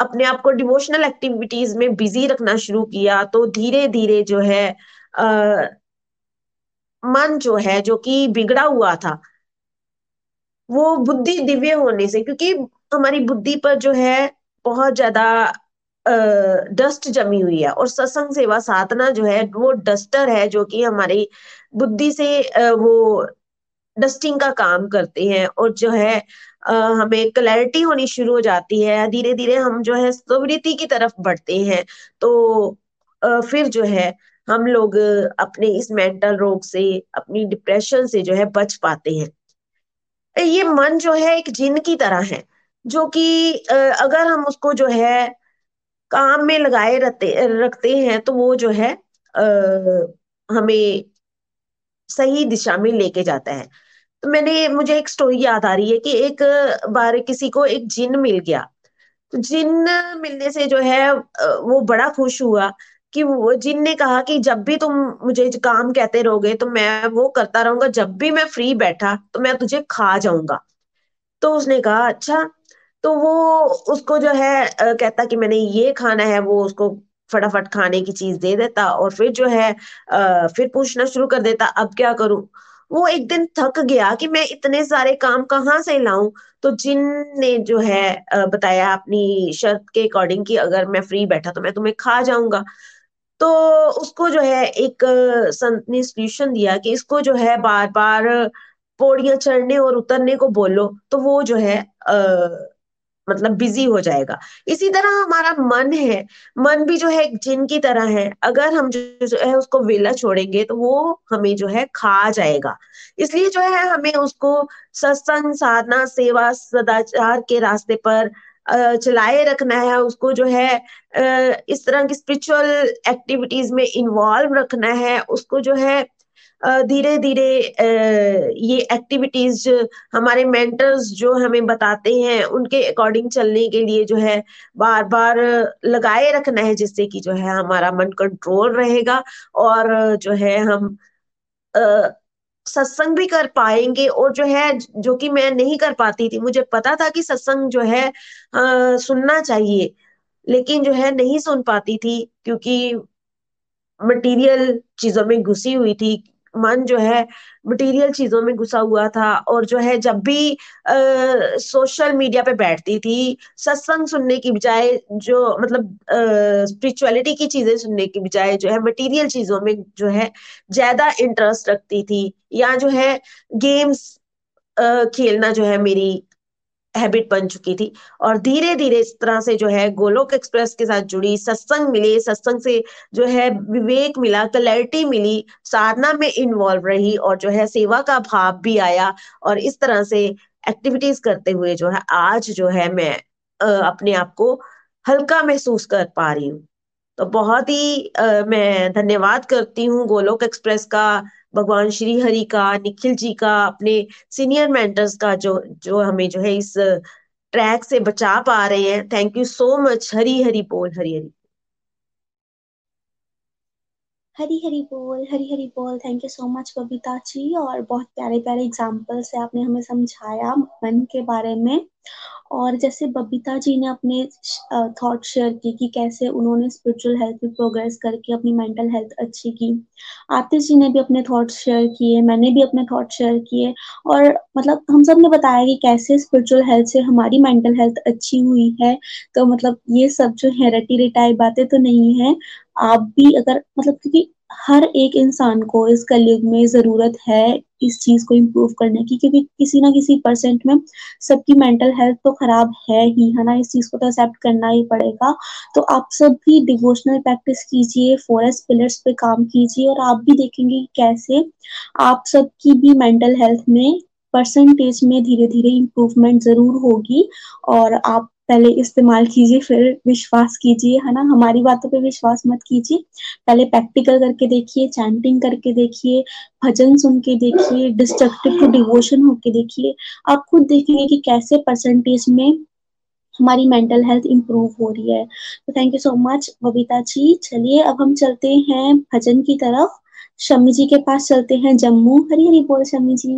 अपने आप को डिवोशनल एक्टिविटीज़ में बिज़ी रखना शुरू किया तो धीरे धीरे जो है आ, मन जो है जो कि बिगड़ा हुआ था वो बुद्धि दिव्य होने से क्योंकि हमारी बुद्धि पर जो है बहुत ज़्यादा डस्ट जमी हुई है और सत्संग सेवा साधना जो है, वो डस्टर है जो कि हमारी बुद्धि से वो डस्टिंग का काम करते हैं और जो है हमें क्लैरिटी होनी शुरू हो जाती है धीरे धीरे हम जो है स्मृति की तरफ़ बढ़ते हैं। तो फिर जो है हम लोग अपने इस मेंटल रोग से, अपनी डिप्रेशन से जो है बच पाते हैं। ये मन जो है एक जिन की तरह है, जो कि अगर हम उसको जो है काम में लगाए रखते रखते हैं तो वो जो है आ, हमें सही दिशा में लेके जाता है। तो मैंने मुझे एक स्टोरी याद आ रही है कि एक बार किसी को एक जिन मिल गया। तो जिन मिलने से जो है वो बड़ा खुश हुआ कि वो जिन ने कहा कि जब भी तुम मुझे काम कहते रहोगे तो मैं वो करता रहूँगा जब भी मैं फ्री बैठा तो मैं तुझे खा जाऊँगा। तो उसने कहा अच्छा तो वो उसको जो है कहता कि मैंने ये खाना है, वो उसको फटाफट खाने की चीज़ दे देता और फिर जो है फिर पूछना शुरू कर देता, अब क्या करूँ? वो एक दिन थक गया कि मैं इतने सारे काम कहाँ से लाऊं? तो जिन ने जो है बताया अपनी शर्त के अकॉर्डिंग कि अगर मैं फ्री बैठा तो मैं तुम्हें खा जाऊँगा। तो उसको जो है एक संत ने सोल्यूशन दिया कि इसको जो है बार बार पौड़ियाँ चढ़ने और उतरने को बोलो। तो वो जो है मतलब बिज़ी हो जाएगा। इसी तरह हमारा मन है, मन भी जो है एक जिन की तरह है। अगर हम जो है उसको वेला छोड़ेंगे तो वो हमें जो है खा जाएगा। इसलिए जो है हमें उसको सत्संग, साधना, सेवा, सदाचार के रास्ते पर चलाए रखना है। उसको जो है इस तरह की स्पिरिचुअल एक्टिविटीज़ में इन्वॉल्व रखना है। उसको जो है धीरे धीरे ये एक्टिविटीज़ हमारे मेंटर्स जो हमें बताते हैं उनके अकॉर्डिंग चलने के लिए जो है बार बार लगाए रखना है जिससे कि जो है हमारा मन कंट्रोल रहेगा और जो है हम सत्संग भी कर पाएँगे और जो है जो कि मैं नहीं कर पाती थी मुझे पता था कि सत्संग जो है आ, सुनना चाहिए लेकिन जो है नहीं सुन पाती थी क्योंकि मटेरियल चीज़ों में घुसी हुई थी मन जो है मटेरियल चीज़ों में घुसा हुआ था और जो है जब भी आ, सोशल मीडिया पे बैठती थी सत्संग सुनने की बजाय जो मतलब स्पिरिचुअलिटी की चीज़ें सुनने की बजाय जो है मटेरियल चीज़ों में जो है ज़्यादा इंटरेस्ट रखती थी या जो है गेम्स खेलना जो है मेरी हैबिट बन चुकी थी। और धीरे धीरे इस तरह से जो है गोलोक एक्सप्रेस के साथ जुड़ी, सत्संग मिले, सत्संग से जो है विवेक मिला क्लैरिटी मिली, साधना में इन्वॉल्व रही और जो है सेवा का भाव भी आया और इस तरह से एक्टिविटीज़ करते हुए जो है आज जो है मैं अपने आप को हल्का महसूस कर पा रही हूँ। तो बहुत ही आ, मैं धन्यवाद करती हूँ गोलोक एक्सप्रेस का भगवान श्री हरि का निखिल जी का अपने सीनियर मेंटर्स का जो जो हमें जो है इस ट्रैक से बचा पा रहे हैं। Thank you so much Hari Hari बोल हरी हरी। हरी हरी बोल हरी हरी बोल। Thank you so much Babita ji और बहुत प्यारे प्यारे एग्ज़ाम्पल से आपने हमें समझाया मन के बारे में। और जैसे बबीता जी ने अपने थॉट शेयर की कि कैसे उन्होंने स्पिरिचुअल हेल्थ में प्रोग्रेस करके अपनी मेंटल हेल्थ अच्छी की। आतिश जी ने भी अपने थॉट शेयर किए, मैंने भी अपने थॉट शेयर किए और मतलब हम सबने बताया कि कैसे स्पिरिचुअल हेल्थ से हमारी मेंटल हेल्थ अच्छी हुई है। तो मतलब ये सब जो है रटी रिटाई बातें तो नहीं है। आप भी अगर मतलब क्योंकि हर एक इंसान को इस कलयुग में ज़रूरत है इस चीज़ को इम्प्रूव करने की, क्योंकि किसी ना किसी परसेंट में सबकी मेंटल हेल्थ तो खराब है ही, है ना? इस चीज़ को तो एक्सेप्ट करना ही पड़ेगा। तो आप सब भी डिवोशनल प्रैक्टिस कीजिए फॉरेस्ट पिलर्स पे काम कीजिए और आप भी देखेंगे कैसे आप सबकी भी मेंटल हेल्थ में परसेंटेज में धीरे धीरे इम्प्रूवमेंट ज़रूर होगी और आप पहले इस्तेमाल कीजिए, फिर विश्वास कीजिए, है ना? हमारी बातों पे विश्वास मत कीजिए। पहले प्रैक्टिकल करके देखिए चैंटिंग करके देखिए, भजन सुन के देखिए डिस्ट्रक्टिव टू डिवोशन होके देखिए। आप खुद देखेंगे कि कैसे परसेंटेज में हमारी मेंटल हेल्थ इंप्रूव हो रही है। तो thank you so much Babita ji. चलिए, अब हम चलते हैं भजन की तरफ़। शमी जी के पास चलते हैं जम्मू। हरी हरी बोल शमी जी।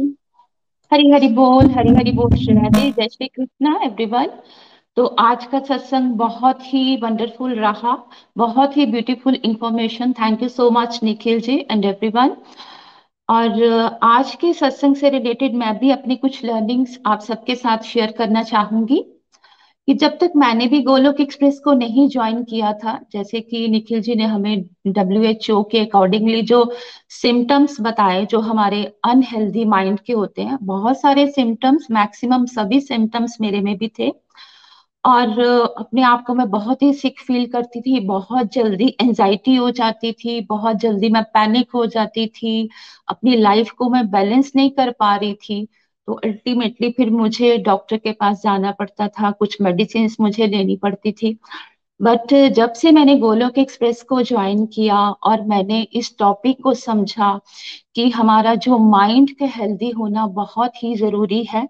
हरी हरी बोल हरी हरी बोल श्री जय श्री कृष्णा एवरीवन तो आज का सत्संग बहुत ही वंडरफुल रहा, बहुत ही beautiful information thank you so much Nikhil ji and everyone और आज के सत्संग से रिलेटेड मैं भी अपनी कुछ लर्निंग्स आप सबके साथ शेयर करना चाहूँगी। कि जब तक मैंने भी गोलोक एक्सप्रेस को नहीं ज्वाइन किया था, जैसे कि निखिल जी ने हमें डब्ल्यू एच ओ के अकॉर्डिंगली जो सिम्टम्स बताए, जो हमारे अनहेल्दी माइंड के होते हैं, बहुत सारे सिम्टम्स मैक्सिमम सभी सिम्टम्स मेरे में भी थे। और अपने आप को मैं बहुत ही सिक फील करती थी, बहुत जल्दी एंजाइटी हो जाती थी, बहुत जल्दी मैं पैनिक हो जाती थी, अपनी लाइफ को मैं बैलेंस नहीं कर पा रही थी। तो अल्टीमेटली फिर मुझे डॉक्टर के पास जाना पड़ता था, कुछ मेडिसिन मुझे लेनी पड़ती थी। बट जब से मैंने गोलोक एक्सप्रेस को ज्वाइन किया और मैंने इस टॉपिक को समझा कि हमारा जो माइंड का हेल्दी होना बहुत ही ज़रूरी है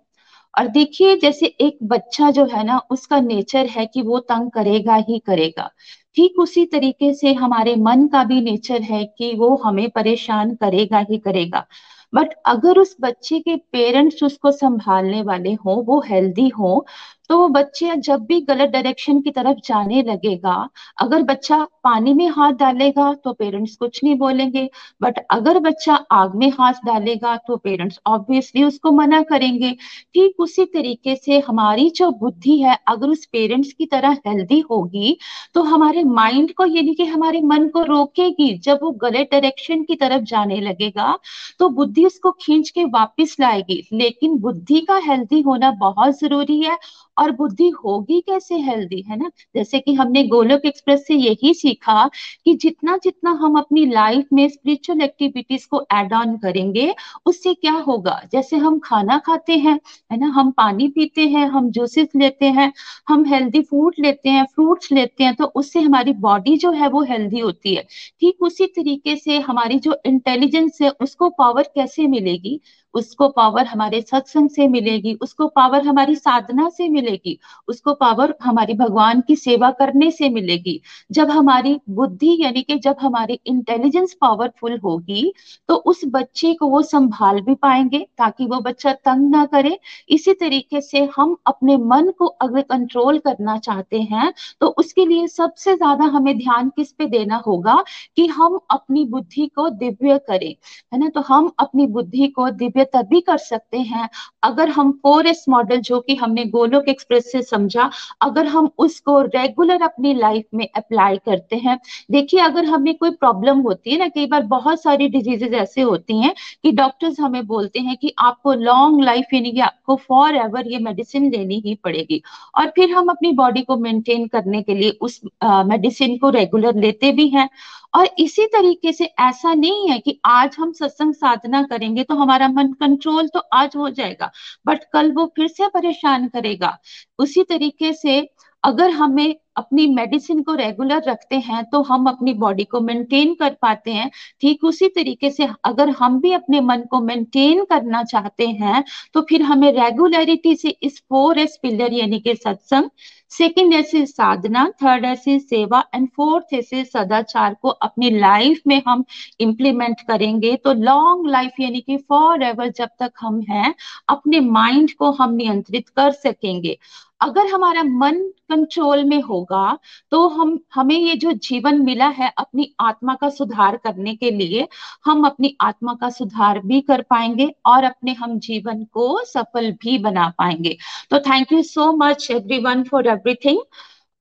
और देखिए, जैसे एक बच्चा जो है ना, उसका नेचर है कि वो तंग करेगा ही करेगा। ठीक उसी तरीके से हमारे मन का भी नेचर है कि वो हमें परेशान करेगा ही करेगा। बट अगर उस बच्चे के पेरेंट्स उसको संभालने वाले हों, वो हेल्दी हो तो बच्चे जब भी गलत डायरेक्शन की तरफ़ जाने लगेगा, अगर बच्चा पानी में हाथ डालेगा तो पेरेंट्स कुछ नहीं बोलेंगे बट अगर बच्चा आग में हाथ डालेगा तो पेरेंट्स ऑब्वियसली उसको मना करेंगे। ठीक उसी तरीके से हमारी जो बुद्धि है, अगर उस पेरेंट्स की तरह हेल्दी होगी तो हमारे माइंड को, यानी कि हमारे मन को रोकेगी, जब वो गलत डायरेक्शन की तरफ़ जाने लगेगा तो बुद्धि उसको खींच के वापिस लाएगी। लेकिन बुद्धि का हेल्दी होना बहुत ज़रूरी है और बुद्धि होगी कैसे हेल्दी, है ना? जैसे कि हमने गोलोक एक्सप्रेस से यही सीखा कि जितना जितना हम अपनी लाइफ में स्पिरिचुअल एक्टिविटीज़ को एड ऑन करेंगे, उससे क्या होगा? जैसे हम खाना खाते हैं, है ना? हम पानी पीते हैं, हम जूसेस लेते हैं, हम हेल्दी फ़ूड लेते हैं फ्रूट्स लेते हैं तो उससे हमारी बॉडी जो है वो हेल्दी होती है। ठीक उसी तरीके से हमारी जो इंटेलिजेंस है, उसको पावर कैसे मिलेगी? उसको पावर हमारे सत्संग से मिलेगी, उसको पावर हमारी साधना से मिलेगी, उसको पावर हमारी भगवान की सेवा करने से मिलेगी। जब हमारी बुद्धि यानी कि जब हमारी इंटेलिजेंस पावरफुल होगी तो उस बच्चे को वो संभाल भी पाएँगे, ताकि वो बच्चा तंग ना करे। इसी तरीके से हम अपने मन को अगर कंट्रोल करना चाहते हैं तो उसके लिए सबसे ज़्यादा हमें ध्यान किस पे देना होगा कि हम अपनी बुद्धि को दिव्य करें, है ना? तो हम अपनी बुद्धि को दिव्य तभी कर सकते हैं अगर हम फोर एस मॉडल जो कि हमने गोलोक एक्सप्रेस से समझा, अगर हम उसको रेगुलर अपनी लाइफ में अप्लाई करते हैं। देखिए, अगर हमें कोई प्रॉब्लम होती है ना, कई बार बहुत सारी डिजीजेज ऐसे होती हैं कि डॉक्टर्स हमें बोलते हैं कि आपको लॉन्ग लाइफ यानी कि आपको फॉर एवर ये मेडिसिन लेनी ही पड़ेगी। और फिर हम अपनी बॉडी को मेंटेन करने के लिए उस मेडिसिन को रेगुलर लेते भी हैं। और इसी तरीके से ऐसा नहीं है कि आज हम सत्संग साधना करेंगे तो हमारा मन कंट्रोल तो आज हो जाएगा बट कल वो फिर से परेशान करेगा। उसी तरीके से अगर हमें अपनी मेडिसिन को रेगुलर रखते हैं तो हम अपनी बॉडी को मेंटेन कर पाते हैं। ठीक उसी तरीके से अगर हम भी अपने मन को मेंटेन करना चाहते हैं तो फिर हमें रेगुलरिटी से इस फोर एस पिलर यानी कि सत्संग सेकेंड ऐसे साधना थर्ड ऐसे सेवा एंड फोर्थ ऐसे सदाचार को अपनी लाइफ में हम इम्प्लीमेंट करेंगे। तो लॉन्ग लाइफ यानी कि फॉर एवर जब तक हम हैं, अपने माइंड को हम नियंत्रित कर सकेंगे। अगर हमारा मन कंट्रोल में होगा तो हम, हमें ये जो जीवन मिला है अपनी आत्मा का सुधार करने के लिए, हम अपनी आत्मा का सुधार भी कर पाएँगे और अपने हम जीवन को सफल भी बना पाएँगे। तो thank you so much everyone for everything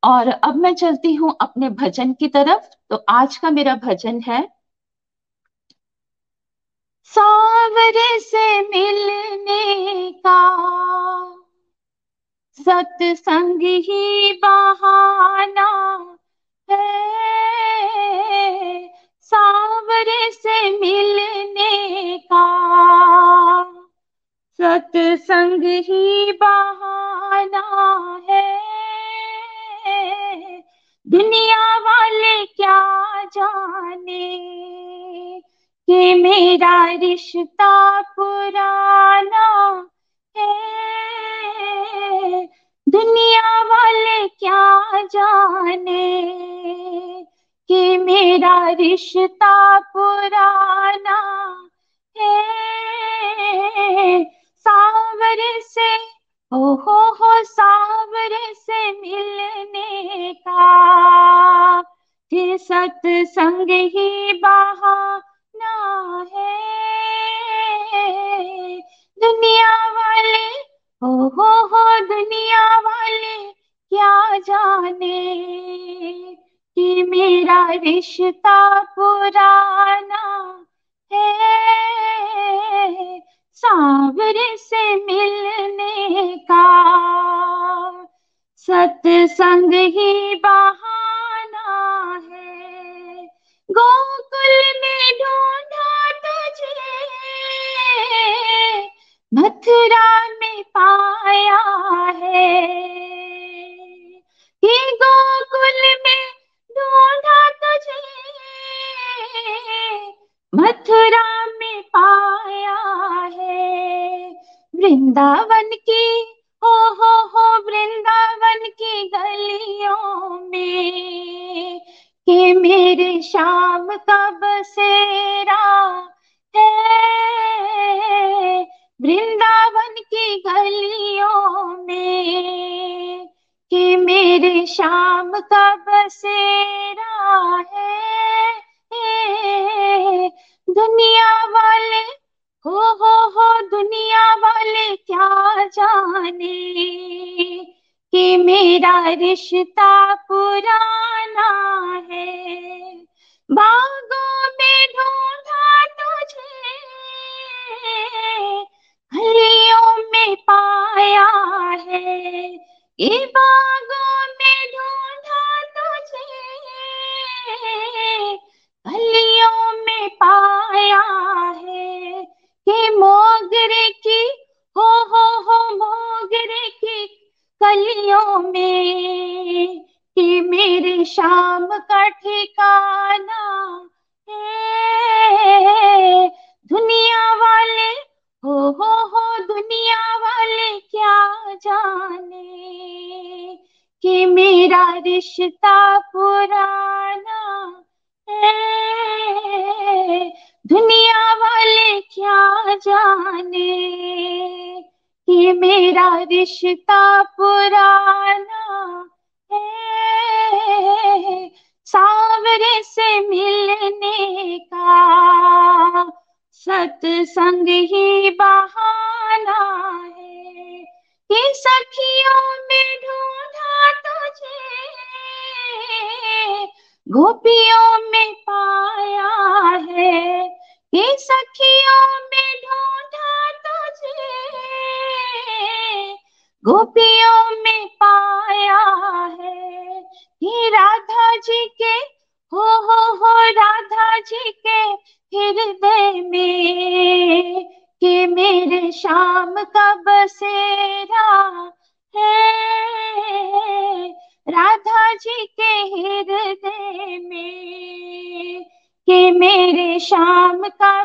और अब मैं चलती हूँ अपने भजन की तरफ़। तो आज का मेरा भजन है, सावरे से मिलने का। सत्संग ही बहाना है। सावरे से मिलने का सत्संग ही बहाना है। दुनिया वाले क्या जाने कि मेरा रिश्ता पुराना दुनिया वाले क्या जाने कि मेरा रिश्ता पुराना है। सावर से ओ हो हो सावरे से मिलने का कि सत्संग ही बहाना है। दुनिया वाले ओ हो हो दुनिया वाले क्या जाने कि मेरा रिश्ता पुराना है? सावरे से मिलने का सत्संग ही बहाना है। गोकुल में ढूंढा तुझे मथुरा में पाया है। कि गोकुल में ढूंढा तुझे। मथुरा में पाया है। वृंदावन की, हो हो हो, वृंदावन की गलियों में। कि मेरे शाम का बसेरा है। वृंदावन की गलियों में कि मेरे शाम का बसेरा है। दुनिया वाले, हो हो हो, दुनिया वाले क्या जाने कि मेरा रिश्ता पुराना है। बागों में ढूंढा तुझे गलियों में पाया है। ये बागों में ढूंढा तुझे। गलियों में पाया है कि मोगरे की, हो हो हो, मोगरे की कलियों में कि मेरे शाम का ठिकाना है। दुनिया वाले हो हो हो दुनिया वाले क्या जाने कि मेरा रिश्ता पुराना है? दुनिया वाले क्या जाने कि मेरा रिश्ता पुराना है? सावरे से मिलने का सत्संग ही बहाना है कि सखियों में ढूंढा तुझे। गोपियों में पाया है कि सखियों में ढूंढा तुझे। गोपियों में पाया है कि राधा जी के हो हो हो राधा जी के हृदय में कि मेरे शाम का बसेरा है। राधा जी के हृदय में कि मेरे शाम का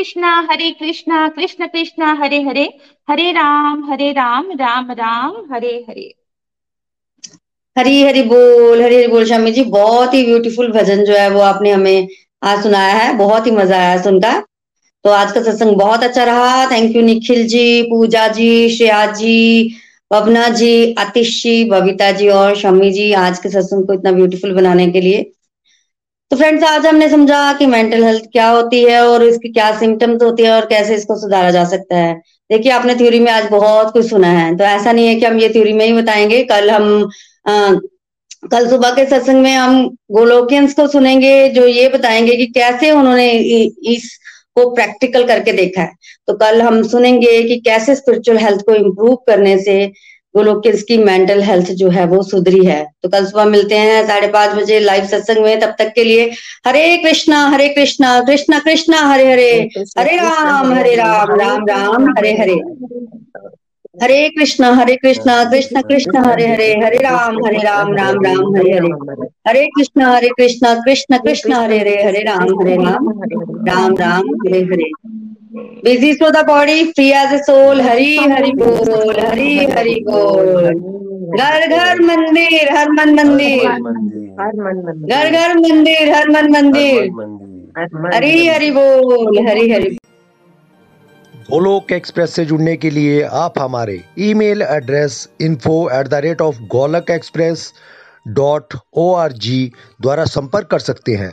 कृष्णा, हरे कृष्णा, कृष्ण कृष्णा, हरे हरे हरे राम हरे राम राम राम, हरे हरे। हरी हरी बोल, हरी हरी बोल शामी जी, बहुत ही ब्यूटीफुल भजन जो है वो आपने हमें आज सुनाया है, बहुत ही मज़ा आया सुनकर। तो आज का सत्संग बहुत अच्छा रहा। थैंक यू निखिल जी, पूजा जी, श्रेया जी, पवना जी, आतिश जी, बबीता जी और शम्मी जी, आज के सत्संग को इतना ब्यूटीफुल बनाने के लिए। तो फ्रेंड्स आज हमने समझा कि मेंटल हेल्थ क्या होती है और इसकी क्या सिम्टम्स होती है और कैसे इसको सुधारा जा सकता है। देखिए आपने थ्योरी में आज बहुत कुछ सुना है तो ऐसा नहीं है कि हम ये थ्योरी में ही बताएँगे। कल हम आ, कल सुबह के सत्संग में हम गोलोकियंस को सुनेंगे जो ये बताएँगे कि कैसे उन्होंने इस को प्रैक्टिकल करके देखा है। तो कल हम सुनेंगे कि कैसे स्पिरिचुअल हेल्थ को इम्प्रूव करने से वो लोग की इसकी मेंटल हेल्थ जो है वो सुधरी है। तो कल सुबह मिलते हैं साढ़े पाँच बजे लाइव सत्संग में तब तक के लिए Hare Krishna Hare Krishna Krishna Krishna Hare Hare Hare Ram Hare Ram Ram Ram Hare Hare. Hare Krishna Hare Krishna Krishna Krishna Hare Hare Hare Ram Hare Ram Ram Ram Hare Hare. Hare Krishna Hare Krishna Krishna Krishna Hare Hare Hare Ram Hare Ram Ram Ram Hare Hare. Busy through the body free as a soul Hari Hari बोल हरि हरि बोल घर घर मंदिर हर मन मंदिर हर मन मंदिर घर घर मंदिर हर मन मंदिर मंदिर हरि हरि बोल हरि हरि गोलोक एक्सप्रेस से जुड़ने के लिए आप हमारे email address info at the rate of Golok express dot O R G द्वारा संपर्क कर सकते हैं।